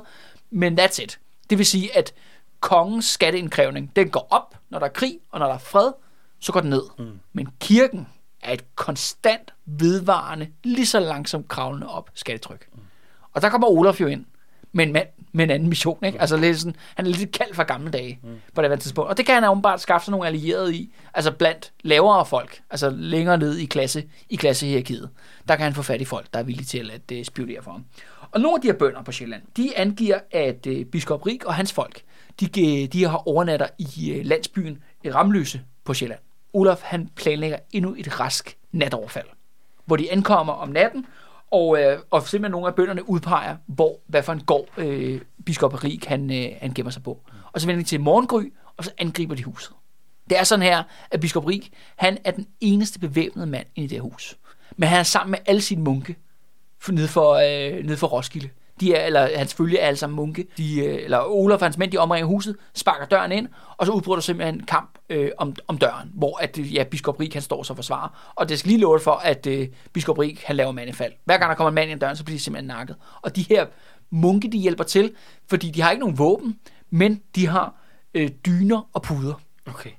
Men that's it. Det vil sige, at kongens skatteindkrævning, den går op, når der er krig, og når der er fred, så går den ned. Mm. Men kirken er et konstant, vedvarende, lige så langsomt kravlende op skattetryk. Mm. Og der kommer Olaf jo ind med en mand med en anden mission. Ikke? Altså lidt sådan, han er lidt kaldt fra gamle dage mm. på det tidspunkt. Og det kan han åbenbart skaffe sig nogle allierede i, altså blandt lavere folk, altså længere ned i klasse i klassehierarkiet. Der kan han få fat i folk, der er villige til at uh, spionere for ham. Og nogle af de her bønder på Sjælland, de angiver, at uh, biskop Rik og hans folk, de, øh, de har overnatter i uh, landsbyen Ramløse på Sjælland. Olaf han planlægger endnu et rask natoverfald, hvor de ankommer om natten, og, øh, og simpelthen nogle af bønderne udpeger, hvor, hvad for en gård øh, biskop Rik han, øh, han gemmer sig på. Og så vender de til morgengry, og så angriber de huset. Det er sådan her, at biskop Rik, han er den eneste bevæbnede mand i det her hus. Men han er sammen med alle sine munke nede for, øh, nede for Roskilde. De er, eller hans følge er alle sammen munke. De, øh, eller Olaf og hans mænd, de omringer huset, sparker døren ind, og så udbryder der simpelthen en kamp øh, om, om døren, hvor at, øh, ja, biskop Rik, han står så forsvarer. Og det skal lige love for, at øh, biskop Rik, han laver mandefald. Hver gang der kommer en mand ind døren, så bliver de simpelthen nakket. Og de her munke, de hjælper til, fordi de har ikke nogen våben, men de har øh, dyner og puder. Okay.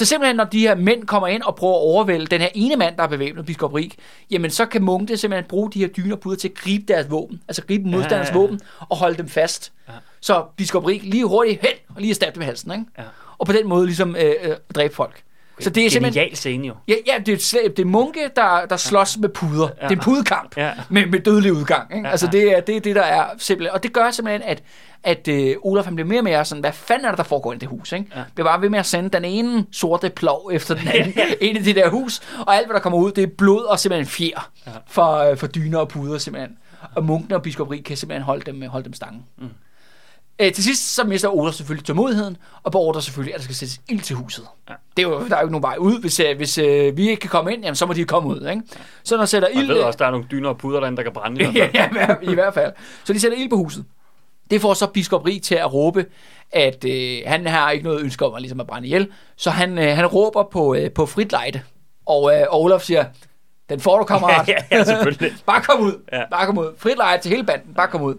Så simpelthen, når de her mænd kommer ind og prøver at overvælde den her ene mand, der er bevæbnet, biskop Rik, jamen så kan munkene simpelthen bruge de her dyner puder til at gribe deres våben, altså gribe modstanders ja, ja, ja. våben og holde dem fast. Ja. Så biskop Rik lige hurtigt hen og lige stabbe dem i halsen, ikke? Ja. Og på den måde ligesom øh, øh, dræbe folk. Så det er simpelthen... scene jo. Ja, ja det, er, det er munke, der, der slås med puder. Ja. Det er en pudekamp ja. med, med dødelig udgang. Ikke? Ja. Altså det er, det er det, der er simpelthen... Og det gør simpelthen, at, at uh, Olaf han bliver mere og mere sådan, hvad fanden er der, der foregår i det hus? Ikke? Ja. Det var ved med at sende den ene sorte plov efter den anden [laughs] ind i det der hus, og alt, hvad der kommer ud, det er blod og simpelthen fjer ja. for, uh, for dyner og puder simpelthen. og munkene og biskop Rig kan simpelthen holde dem, holde dem stangen. Mm. Øh, til sidst så mister Olaf selvfølgelig tålmodigheden, og beordrer selvfølgelig, at der skal sættes ild til huset. Ja. Det er jo, der er jo ikke nogen vej ud. Hvis, øh, hvis øh, vi ikke kan komme ind, jamen, så må de komme ud. Ikke? Så når sætter Jeg ild... ved også, der er nogle dyner og puder derinde, der kan brænde. i hvert [laughs] fald. ja, i hvert fald. Så de sætter ild på huset. Det får så biskop Rig til at råbe, at øh, han har ikke noget ønske om at, ligesom at brænde ihjel. Så han, øh, han råber på, øh, på frit lejde. Og øh, Olaf siger, den får du, kammerat. [laughs] Ja, ja, selvfølgelig. [laughs] Bare kom ud. Ja. Bare kom ud. Frit lejde til hele banden. Bare kom ud.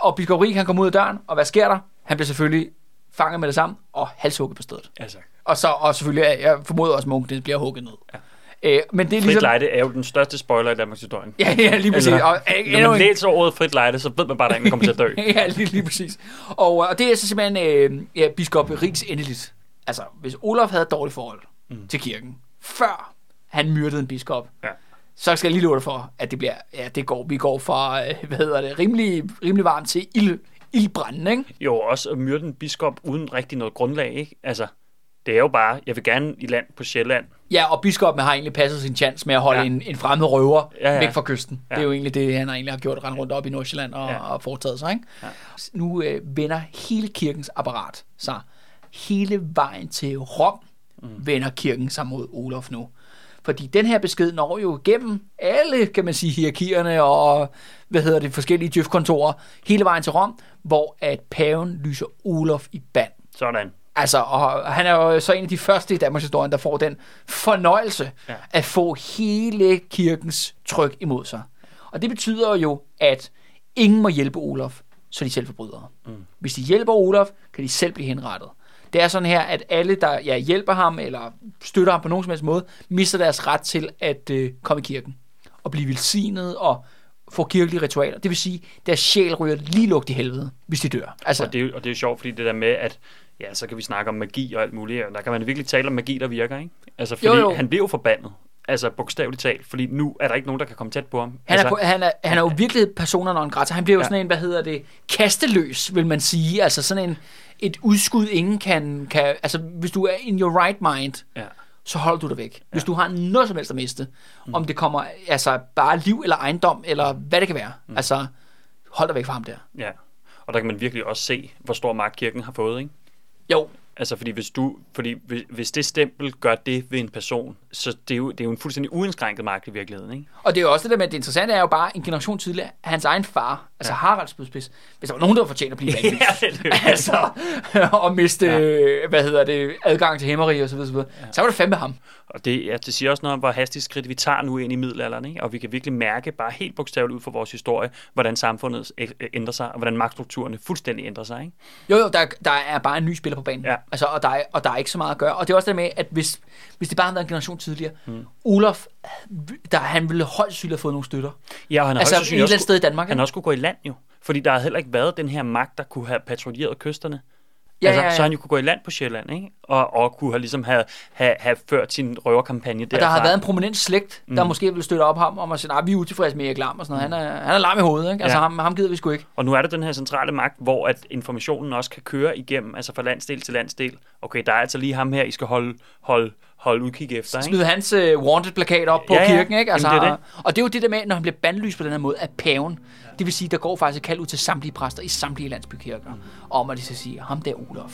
Og biskop Rig, han kommer ud af døren, og hvad sker der? Han bliver selvfølgelig fanget med det samme, og halshugget på stedet. Altså, Og så og selvfølgelig, jeg formoder også, at munkene bliver hugget ned. Ja. Øh, men det er frit ligesom... lejde er jo den største spoiler i Danmarks historie. Ja, ja, lige præcis. Altså, og, øh, Når man en- læser ordet frit lejde, så ved man bare, at ingen kommer til at dø. [laughs] ja, lige, lige præcis. Og, og det er så simpelthen øh, ja, biskop Rigs endeligt. Altså, hvis Olaf havde et dårligt forhold mm. til kirken, før han myrdede en biskop, Ja. så skal jeg lige love dig for, at det bliver, ja, det går, vi går fra, øh, hvad hedder det, rimelig, rimelig varmt til ild, ildbrændende, ikke? Jo, også at myrde en biskop uden rigtig noget grundlag, ikke? Altså, det er jo bare, jeg vil gerne i land på Sjælland. Ja, og biskoppen har egentlig passet sin chance med at holde Ja. en, en fremmed røver Ja, ja, væk fra kysten. Ja. Det er jo egentlig det, han egentlig har gjort, rende rundt op i Nordsjælland og, Ja. og foretaget sig. Ikke? Ja. Nu øh, vender hele kirkens apparat sig hele vejen til Rom, mm. vender kirken sig mod Olof nu. Fordi den her besked når jo igennem alle, kan man sige, hierarkierne og, hvad hedder det, forskellige djøfkontorer, hele vejen til Rom, hvor at paven lyser Olof i band. Sådan. Altså, og han er jo så en af de første i Danmarks historie, der får den fornøjelse Ja. at få hele kirkens tryk imod sig. Og det betyder jo, at ingen må hjælpe Olof, så de selv forbrydere. Mm. Hvis de hjælper Olof, kan de selv blive henrettet. Det er sådan her, at alle, der ja, hjælper ham eller støtter ham på nogen som helst måde, mister deres ret til at øh, komme i kirken og blive velsignet og få kirkelige ritualer. Det vil sige, at deres sjæl ryger lige lugt i helvede, hvis de dør. Altså, Og det, er, og det er jo sjovt, fordi det der med, at ja, så kan vi snakke om magi og alt muligt, og der kan man virkelig tale om magi, der virker, ikke? Altså, fordi Jo, jo. han bliver jo forbandet. Altså, bogstaveligt talt, fordi nu er der ikke nogen, der kan komme tæt på ham. Han, altså, er, på, han, er, han er jo virkelig persona non grata. Han bliver jo Ja. ja. sådan en, hvad hedder det, kasteløs, vil man sige. Altså sådan en, et udskud, ingen kan, kan... Altså, hvis du er in your right mind, Ja. så holder du dig væk. Hvis du har noget som helst at miste, mm. om det kommer altså bare liv eller ejendom, eller hvad det kan være, mm. altså hold dig væk fra ham der. ja. Og der kan man virkelig også se, hvor stor magt kirken har fået, ikke? Jo, Altså, fordi hvis, du, fordi hvis, det stempel gør det ved en person, så det er jo, det er jo en fuldstændig uindskrænket magt i virkeligheden, ikke? og det er jo også det der med, at det interessante er jo bare, en generation tidligere, hans egen far, altså ja. Harald Spydspids, hvis der var nogen, der var fortjent at blive [laughs] vanvittig, Ja, det det. [laughs] altså, og miste, ja. hvad hedder det, adgang til hæmmeri og så videre, så, videre. Ja. så var det fandme ham. Og det, ja, det siger også noget om, hvor hastigt skridt vi tager nu ind i middelalderen, ikke? Og vi kan virkelig mærke, bare helt bogstaveligt ud fra vores historie, hvordan samfundet æ- ændrer sig, og hvordan magtstrukturerne fuldstændig ændrer sig, ikke? Jo, jo, der, der er bare en ny spiller på banen. Ja. Altså, og, der er, og der er ikke så meget at gøre. Og det er også det med, at hvis, hvis det bare havde været en generation tidligere, mm. Olof, der, han ville højst sandsynligt have fået nogle støtter. Ja, og han har Altså, højst et eller andet også sted i Danmark, Han ikke? også kunne gå i land jo, fordi der havde heller ikke været den her magt, der kunne have patruljeret kysterne. Ja, altså, ja, ja. Så han jo kunne gå i land på Sjælland, ikke? Og, og kunne have, ligesom have, have, have ført sin røverkampagne Og derfra. der har været en prominent slægt, der mm. måske ville støtte op ham, om at sige, nej, vi er utilfredse med Erik Lam og sådan noget. Han er, han er lam i hovedet, ikke? Altså, Ja. ham, ham gider vi sgu ikke. Og nu er der den her centrale magt, hvor at informationen også kan køre igennem, altså fra landsdel til landsdel. Okay, der er altså lige ham her, I skal holde, holde, holde udkig efter, ikke? Smide hans uh, wanted-plakat op på Ja, ja. kirken, ikke? Altså, Jamen, det er Og det er jo det der med, når han bliver bandlyst på den her måde af paven. Det vil sige, der går faktisk et kald ud til samtlige præster i samtlige landsbykirker, Mm. om at de skal sige, ham der Olof.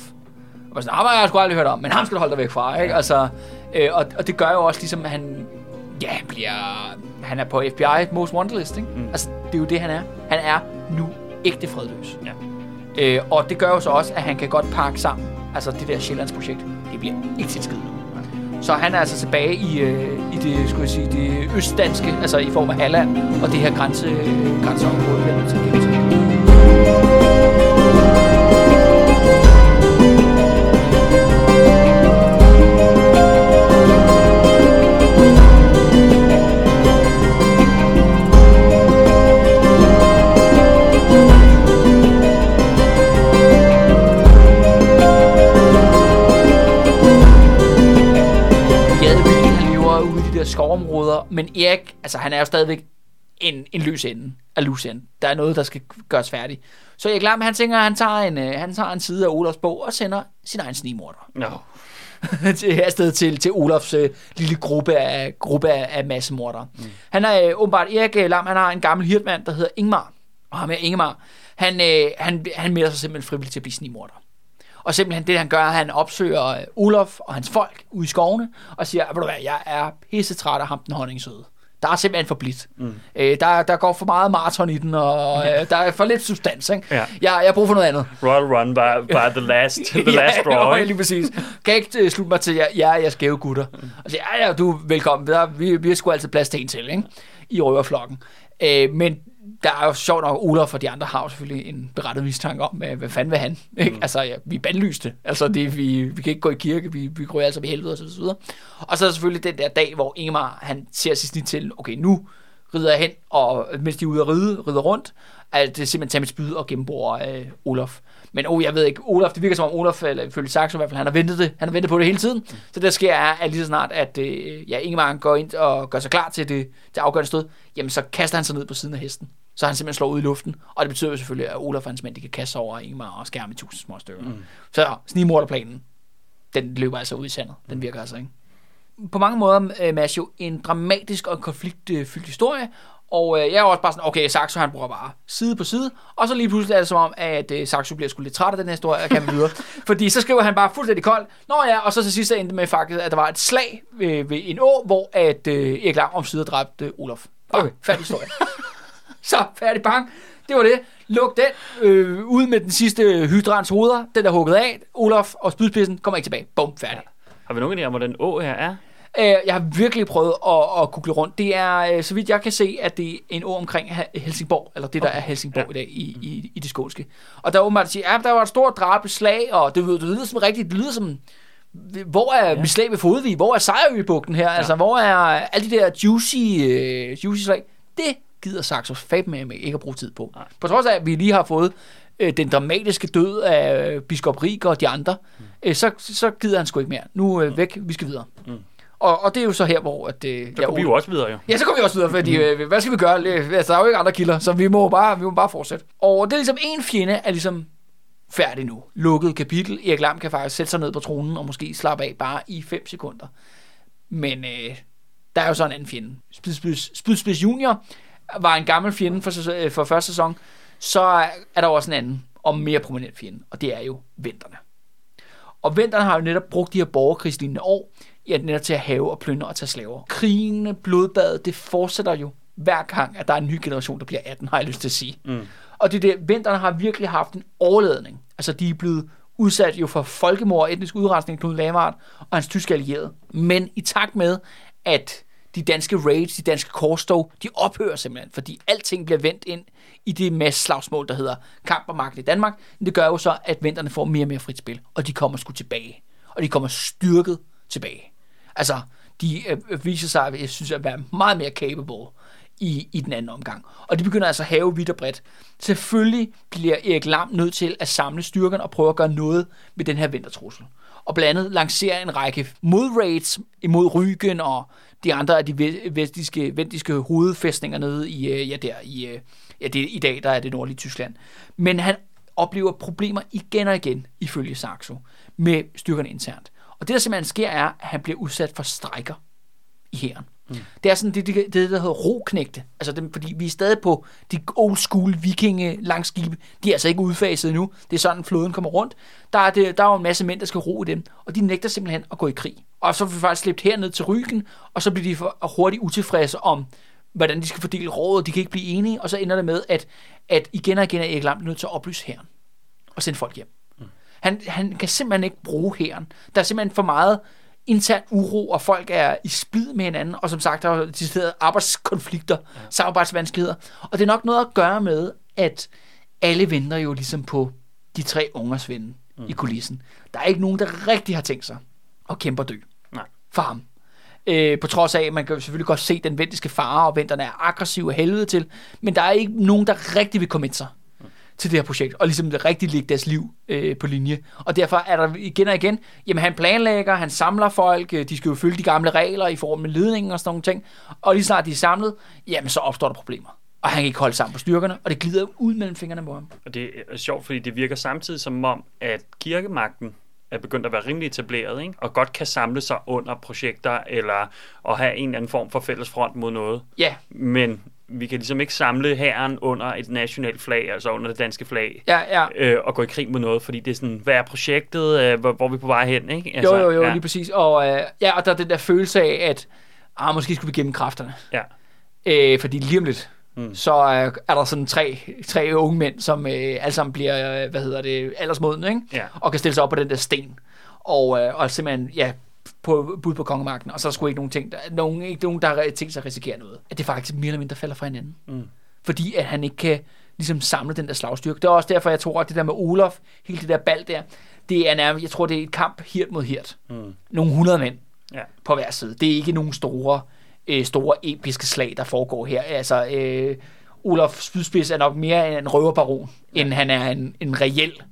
Og sådan, ham har jeg sgu aldrig hørt om, men ham skal du holde dig væk fra, ikke? Altså, øh, og, og det gør jo også ligesom, at han, ja, bliver, han er på FBI Most Wanted list, ikke? Mm. Altså, det er jo det, han er. Han er nu ægte fredløs. Ja. Øh, og det gør jo så også, at han kan godt pakke sammen. Altså, det der Sjællands projekt, det bliver ikke til skid nu. Så han er altså tilbage i, øh, i det, skulle jeg sige, det østdanske, altså i form af Halland, og det her grænse, øh, grænseområde. vi er til. Lever ude i de der skovområder, men Erik, altså han er jo stadigvæk en, en løs ende af ende. Der er noget, der skal gøres færdigt. Så Erik Lam, han tænker, at han tager en, øh, han tager en side af Olafs bog og sender sin egen snigmorder. Nå. [laughs] til, afsted til, til Olofs øh, lille gruppe af, gruppe af, af massemordere. Mm. Han er øh, åbenbart, Erik øh, Lam, han har en gammel hirtmand, der hedder Ingmar, og ham er Ingmar, han, øh, han, han melder sig simpelthen frivilligt til at blive snimorder. Og simpelthen det, han gør, er, at han opsøger øh, Olof og hans folk ude i skovene, og siger, ved du hvad, jeg er pisse træt af ham, den honningsøde. Der er simpelthen for blidt. Mm. Øh, der, der går for meget maraton i den, og øh, [laughs] der er for lidt substans. Ikke? Ja. Jeg, jeg har brug for noget andet. Royal Run by, by the last, [laughs] the last [laughs] ja, draw. ja, lige præcis. Kan jeg ikke øh, slutte mig til ja, jeg er skæve gutter. Og siger, ja, ja, du er velkommen. Der, vi, vi har sgu altid plads til en til, ikke? I røverflokken. Øh, men der er jo sjovt nok, Olaf og de andre har jo selvfølgelig en berettet mistanke om, hvad, hvad fanden vil han? [laughs] Ikke? Mm. Altså, ja, vi er bandlyste. Altså, det, vi, vi kan ikke gå i kirke, vi, vi går altså i helvede og så videre. Og så er der selvfølgelig den der dag, hvor Ingemar, han ser sig snit til, okay, nu rider jeg hen, og mens de er ude at ride, rider rundt, at det simpelthen tager mit spyd og gennembor øh, Olaf. Men oh, jeg ved ikke, Olaf, det virker som om Olaf, eller ifølge Saxo i hvert fald, han har ventet det, han har ventet på det hele tiden. Mm. Så det der sker er, at lige så snart, at øh, ja, Ingemar går ind og gør sig klar til det, det afgørende stød, jamen så kaster han sig ned på siden af hesten. Så han simpelthen slår ud i luften, og det betyder jo selvfølgelig, at Olaf og hans mænd, de kan kaste sig over Ingemar og skærme i tusind små stykker. Mm. Så snigmorderplanen, den løber altså ud i sandet. Den virker altså ikke. På mange måder, øh, Mads, jo en dramatisk og konfliktfyldt historie, og øh, jeg er også bare sådan, okay, Saxo han bruger bare side på side, og så lige pludselig er det som om, at øh, Saxo bliver sgu lidt træt af den her historie, og kan vi videre. [laughs] Fordi så skriver han bare fuldstændig koldt, nå ja, og så til sidst endte det med faktisk, at der var et slag øh, ved en å, hvor at øh, Erik Lam om side dræbte øh, Olaf. Okay, færdig historie. [laughs] [laughs] så, færdig bang. Det var det. Luk den øh, ud med den sidste hydrans hoveder. Den er hugget af. Olaf og spydspidsen kommer ikke tilbage. Bum, færdig. Har vi nogen idé om, hvor den å her er? Øh, jeg har virkelig prøvet at, at google rundt. Det er, øh, så vidt jeg kan se, at det er en ord omkring Helsingborg, eller det, der er Helsingborg Ja. i dag i, i, i det skånske. Og der er åbenbart at sige, ja, der var et stort drabeslag, og det, det lyder som rigtigt, det lyder som, hvor er ja. slag ved Fodvig? Hvor er Sejrøbugten her? Ja. Altså, hvor er alle de der juicy, uh, juicy slag? Det gider Saxo fab med, med ikke at bruge tid på. Nej. På trods af, at vi lige har fået øh, den dramatiske død af øh, biskop Rik og de andre, mm. øh, så, så gider han sgu ikke mere. Nu øh, væk, vi skal videre. Mm. Og, og det er jo så her, hvor... At, øh, Så går vi jo også videre, jo. Ja, så kommer vi også videre, fordi øh, hvad skal vi gøre? Altså, der er jo ikke andre kilder, så vi må bare, vi må bare fortsætte. Og det er ligesom en fjende er ligesom færdig nu. Lukket kapitel. Erik Lam kan faktisk sætte sig ned på tronen og måske slappe af bare i 5 sekunder. Men øh, der er jo så en anden fjende. Spydspids, Spydspids Junior var en gammel fjende for, øh, for første sæson. Så er der også en anden og mere prominent fjende, og det er jo venterne. Og venterne har jo netop brugt de her borgerkrigslignende år i at netop til at have og plyndre og tage slaver. Krigene, blodbadet, det fortsætter jo hver gang, at der er en ny generation, der bliver 18, har jeg lyst til at sige. Mm. Og det er det, venterne har virkelig haft en overladning. Altså, de er blevet udsat jo for folkemord og etnisk udrensning, Knud Lamart og hans tyske allierede. Men i takt med, at de danske raids, de danske korstog, de ophører simpelthen, fordi alting bliver vendt ind i det masse slagsmål, der hedder kamp og magt i Danmark. Men det gør jo så, at venterne får mere og mere frit spil, og de kommer sgu tilbage. Og de kommer styrket tilbage. Altså, de øh, viser sig, jeg synes, at være meget mere capable i, i den anden omgang. Og de begynder altså at have vidt og bredt. Selvfølgelig bliver Erik Lam nødt til at samle styrkerne og prøve at gøre noget med den her vintertrussel. Og blandt andet lancerer en række modraids imod Rygen og de andre af de vestiske, vendiske hovedfæstninger nede i, øh, ja, der i, øh, ja, det, i dag, der er det nordlige Tyskland. Men han oplever problemer igen og igen, ifølge Saxo, med styrkerne internt. Og det, der simpelthen sker, er, at han bliver udsat for strejker i hæren. Mm. Det er sådan det, det, det der hedder roknægte. Altså dem, fordi vi er stadig på de old school vikinge langskibe. De er altså ikke udfaset nu. Det er sådan, floden kommer rundt. Der er, det, der er jo en masse mænd, der skal ro i dem. Og de nægter simpelthen at gå i krig. Og så får vi faktisk slæbt herned til Ryggen, og så bliver de for hurtigt utilfredse om, hvordan de skal fordele rådet. De kan ikke blive enige, og så ender det med, at, at igen og igen er Erik Lam nødt til at oplyse hæren og sende folk hjem. Han, han kan simpelthen ikke bruge hæren. Der er simpelthen for meget intern uro, og folk er i splid med hinanden, og som sagt, der er decideret arbejdskonflikter, ja. samarbejdsvanskeligheder. Og det er nok noget at gøre med, at alle venter jo ligesom på de tre ungers ven mm. i kulissen. Der er ikke nogen, der rigtig har tænkt sig at kæmpe og dø Nej. for ham. Øh, på trods af, at man kan selvfølgelig godt se den vendiske fare, og venterne er aggressive helvede til, men der er ikke nogen, der rigtig vil komme ind sig til det her projekt, og ligesom rigtig lægge deres liv øh, på linje. Og derfor er der igen og igen, jamen han planlægger, han samler folk, øh, de skal jo følge de gamle regler i forhold med ledningen og sådan nogle ting, og lige snart de er samlet, jamen så opstår der problemer. Og han kan ikke holde sammen på styrkerne, og det glider ud mellem fingrene på ham. Og det er sjovt, fordi det virker samtidig som om, at kirkemagten er begyndt at være rimelig etableret, ikke? og godt kan samle sig under projekter, eller at have en eller anden form for fælles front mod noget. Ja, Men vi kan ligesom ikke samle hæren under et nationalt flag, altså under det danske flag, ja, ja. øh, og gå i krig mod noget, fordi det er sådan, hvad er projektet, øh, hvor, hvor er vi på vej hen, ikke? Jo, jo, jo, ja, lige præcis. Og, øh, ja, og der er den der følelse af, at ah, måske skulle vi gemme kræfterne. Ja, Øh, fordi lige om lidt, mm. så øh, er der sådan tre, tre unge mænd, som øh, alle sammen bliver, øh, hvad hedder det, aldersmodne, ikke? Ja. Og kan stille sig op på den der sten. Og, øh, og simpelthen, ja, på, bud på kongemagten, og så er sgu ikke nogen ting, der, nogen, ikke nogen, der har tænkt sig at risikere noget. At det faktisk mere eller mindre falder fra hinanden. Mm. Fordi at han ikke kan ligesom samle den der slagstyrke. Det er også derfor, jeg tror, at det der med Olof, hele det der bal der, det er nærmest, jeg tror, det er et kamp hirt mod hirt. Mm. Nogle hundrede mænd Ja. på hver side. Det er ikke nogen store, øh, store episke slag, der foregår her. Altså, øh, Olaf Spydspids er nok mere en røverbaron, ja. end han er en, en reel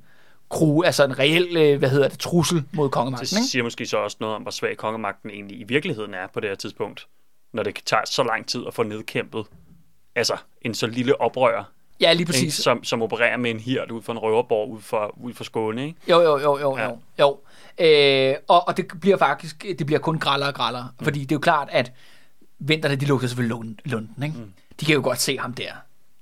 crew, altså en reel, øh, hvad hedder det, trussel mod kongemagten. Det Ikke? siger måske så også noget om, hvor svag kongemagten egentlig i virkeligheden er på det her tidspunkt, når det tager så lang tid at få nedkæmpet altså en så lille oprør, Ja, lige ikke? præcis. Som, som opererer med en hirt ud for en røverborg ud for, ud for Skåne. Ikke? Jo, jo, jo, jo, Ja. jo. jo. Øh, og, og det bliver faktisk, det bliver kun grallere og grallere. Mm. Fordi det er jo klart, at vinterne, de lugter selvfølgelig lund- lunden, ikke? Mm. De kan jo godt se ham der.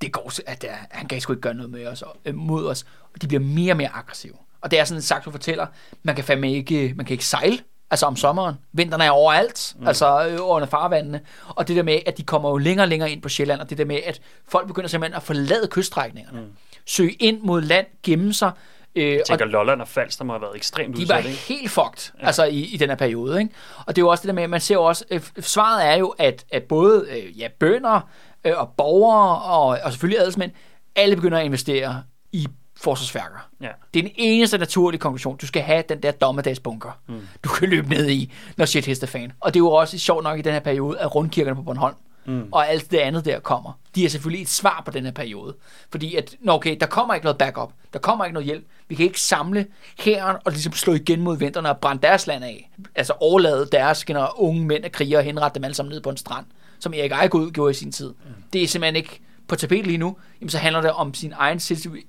Det går, så- at der, han kan sgu ikke gøre noget med os, og, øh, mod os. Og de bliver mere og mere aggressive. Og det er sådan, Saxo fortæller, man kan fandme ikke, man kan ikke sejle, altså om sommeren. Vinterne er overalt, mm. altså øh, under farvandene. Og det der med, at de kommer jo længere og længere ind på Sjælland, og det der med, at folk begynder simpelthen at forlade kyststrækningerne. Mm. Søge ind mod land, gemme sig. Øh, Jeg tænker, Lolland og Falster må have været ekstremt de var udsat. Ikke? helt fucked, ja. altså i, i den her periode. Ikke? Og det er jo også det der med, at man ser også, øh, svaret er jo, at, at både øh, ja, bønder øh, og borgere og, og selvfølgelig adelsmænd, alle begynder at investere i forsvarsværker. Ja. Det er den eneste naturlige konklusion. Du skal have den der dommedagsbunker, mm. du kan løbe ned i, når shit the fan. Og det er jo også sjovt nok i den her periode, at rundkirkerne på Bornholm mm. og alt det andet der kommer. De er selvfølgelig et svar på den her periode. Fordi at, nå okay, der kommer ikke noget backup, der kommer ikke noget hjælp. Vi kan ikke samle hæren og ligesom slå igen mod vinterne og brænde deres land af. Altså overlade deres gener- unge mænd og krigere og henrette dem alle sammen ned på en strand, som Erik Ejegod gjorde i sin tid. Mm. Det er simpelthen ikke på tapetet lige nu. Jamen, så handler det om sin egen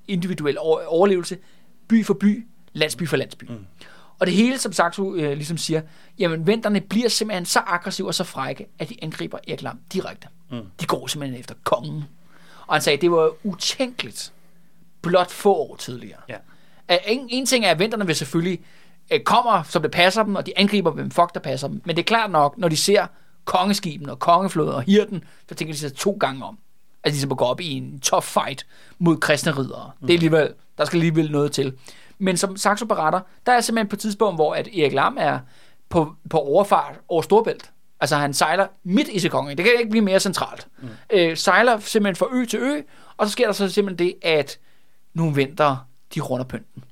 individuelle over- overlevelse, by for by, landsby for landsby. Mm. Og det hele, som Saxo øh, ligesom siger, jamen venterne bliver simpelthen så aggressive og så frække, at de angriber Erik Lam direkte. Mm. De går simpelthen efter kongen. Og han sagde, at det var utænkeligt blot få år tidligere. Ja. At en, en ting er, at venterne vil selvfølgelig øh, kommer, som det passer dem, og de angriber, hvem fuck der passer dem. Men det er klart nok, når de ser kongeskiben og kongeflåden og hirten, så tænker de sig to gange om. At de ligesom at gå op i en tough fight mod kristne ridere. Mm. Det er alligevel, der skal alligevel noget til. Men som Saxo beretter, der er simpelthen på et tidspunkt, hvor at Erik Lam er på, på overfart over Storbælt. Altså han sejler midt i Sekongen. Det kan ikke blive mere centralt. Mm. Øh, sejler simpelthen fra ø til ø, og så sker der så simpelthen det, at nogle venter, de runder pynten.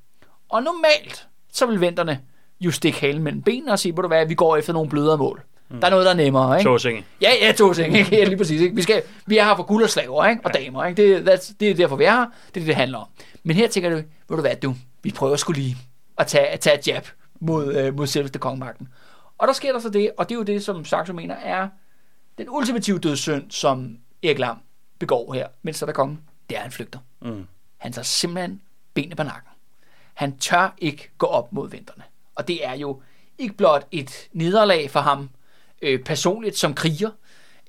Og normalt, så vil venterne jo stikke halen mellem benene og sige, hvor du hvad, vi går efter nogle blødere mål. Mm. Der er noget, der er nemmere, ikke? Tåsinge. Ja, ja, to ting, ikke? Ja, lige præcis. Ikke? Vi, skal, vi er her for guld og slaver, ikke? Og ja. damer, ikke? Det, that's, det er derfor, vi er her. Det er det, det handler om. Men her tænker du, ved du hvad, du, vi prøver skulle lige at tage, at tage et jab mod, øh, mod selveste kongemagten. Og der sker der så det, og det er jo det, som Saxo mener er den ultimative dødssynd, som Erik Lam begår her, mens der er kongen, det er, at han flygter. Mm. Han tager simpelthen benene på nakken. Han tør ikke gå op mod vinterne. Og det er jo ikke blot et nederlag for ham øh, personligt som kriger.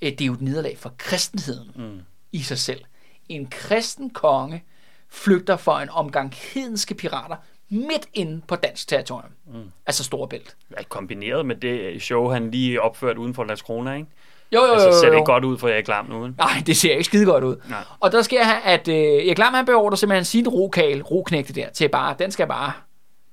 Øh, det er jo et nederlag for kristenheden mm. i sig selv. En kristen konge flygter for en omgang hedenske pirater midt inde på dansk territorium. Mm. Altså Storebælt. Ja, kombineret med det show, han lige opført uden for Landskrona, ikke? Jo, jo, jo, Altså, ser det ikke godt ud for Erik Lam nu? Nej, det ser ikke skide godt ud. Nej. Og der sker at øh, Erik Lam, han beordrer simpelthen sin rokal, roknægte der, til bare, den skal bare,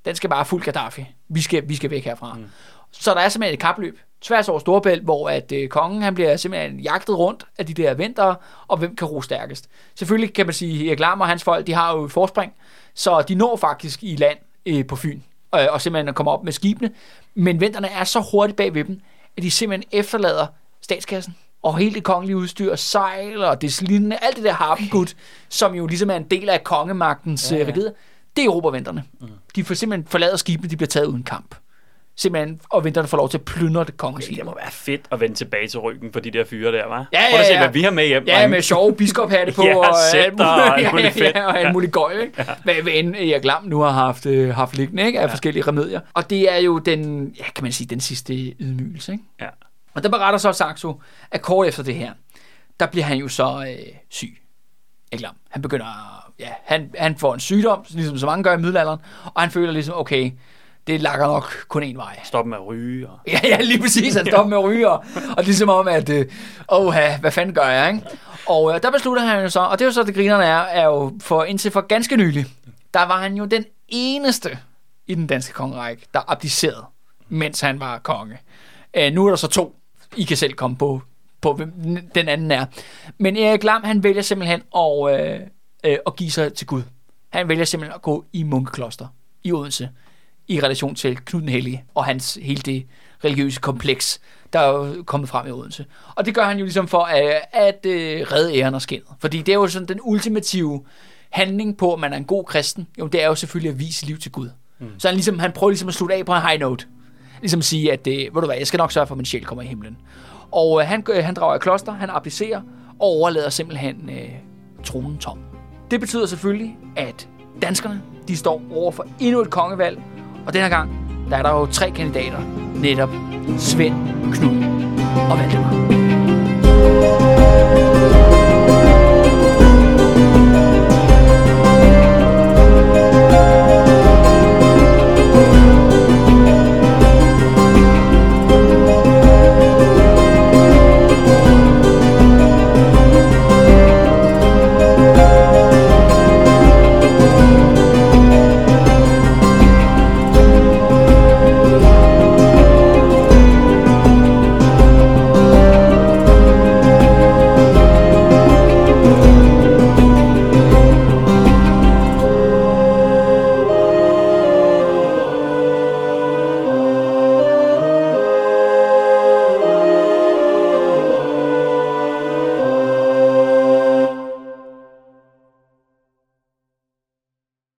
den skal bare fuld Gaddafi. Vi skal, vi skal væk herfra. Mm. Så der er simpelthen et kapløb tværs over Storbælt, hvor at øh, kongen han bliver simpelthen jagtet rundt af de der ventere, og hvem kan ro stærkest. Selvfølgelig kan man sige, at Erik og hans folk, de har jo et forspring, så de når faktisk i land øh, på Fyn, øh, og simpelthen kommer op med skibene, men venterne er så hurtigt bag ved dem, at de simpelthen efterlader statskassen og hele det kongelige udstyr, sejl og det lignende, alt det der harpengud, som jo ligesom er en del af kongemagtens Ja, ja, ja. regider, det er Europaventerne. Mm. De får simpelthen forlader skibene, de bliver taget uden kamp. Simpelthen, og venterne får lov til at plyndre det kongelige. Det må være fedt at vende tilbage til ryggen på de der fyre der, var. Ja, ja, Prøv at se, ja. hvad vi har med hjem. Ja, med sjove biskophatte [laughs] på. Ja, og alt scepter og alt muligt. muligt [laughs] ja, ja, og alt Ja. muligt gøj, ikke? Hvad, hvad end Erik Lam nu har haft, øh, haft liggende, ikke? Af ja. forskellige remedier. Og det er jo den, ja, kan man sige, den sidste ydmygelse, ikke? Ja. Og der beretter så Saxo, at kort efter det her, der bliver han jo så øh, syg. Ikke lam. Han begynder, ja, han, han får en sygdom, ligesom så mange gør i middelalderen, og han føler ligesom, okay, det lakker nok kun en vej. Stop med at ryge. Og... Ja, ja, lige præcis. Han stopper med at ryge, og, og det er som om, at, øh, åh, hvad fanden gør jeg, ikke? Og øh, der beslutter han jo så, og det er jo så, det grinerne er, er jo for indtil for ganske nylig, der var han jo den eneste i den danske kongerække, der abdicerede, mens han var konge. Øh, nu er der så to. I kan selv komme på, på hvem den anden er. Men Erik Lam, han vælger simpelthen at, øh, øh, at give sig til Gud. Han vælger simpelthen at gå i munkekloster i Odense i relation til Knud den Hellige og hans hele det religiøse kompleks, der er jo kommet frem i Odense. Og det gør han jo ligesom for at, at øh, redde æren og skinnet. Fordi det er jo sådan den ultimative handling på, at man er en god kristen. Jo, det er jo selvfølgelig at vise liv til Gud. Mm. Så han, ligesom, han prøver ligesom at slutte af på en high note. Ligesom at sige, at øh, ved du hvad, jeg skal nok sørge for, at min sjæl kommer i himlen. Og øh, han, øh, han drager i kloster, han applicerer og overlader simpelthen øh, tronen tom. Det betyder selvfølgelig, at danskerne de står over for endnu et kongevalg, og denne gang, der er der jo tre kandidater. Netop Svend, Knud og Valdemar.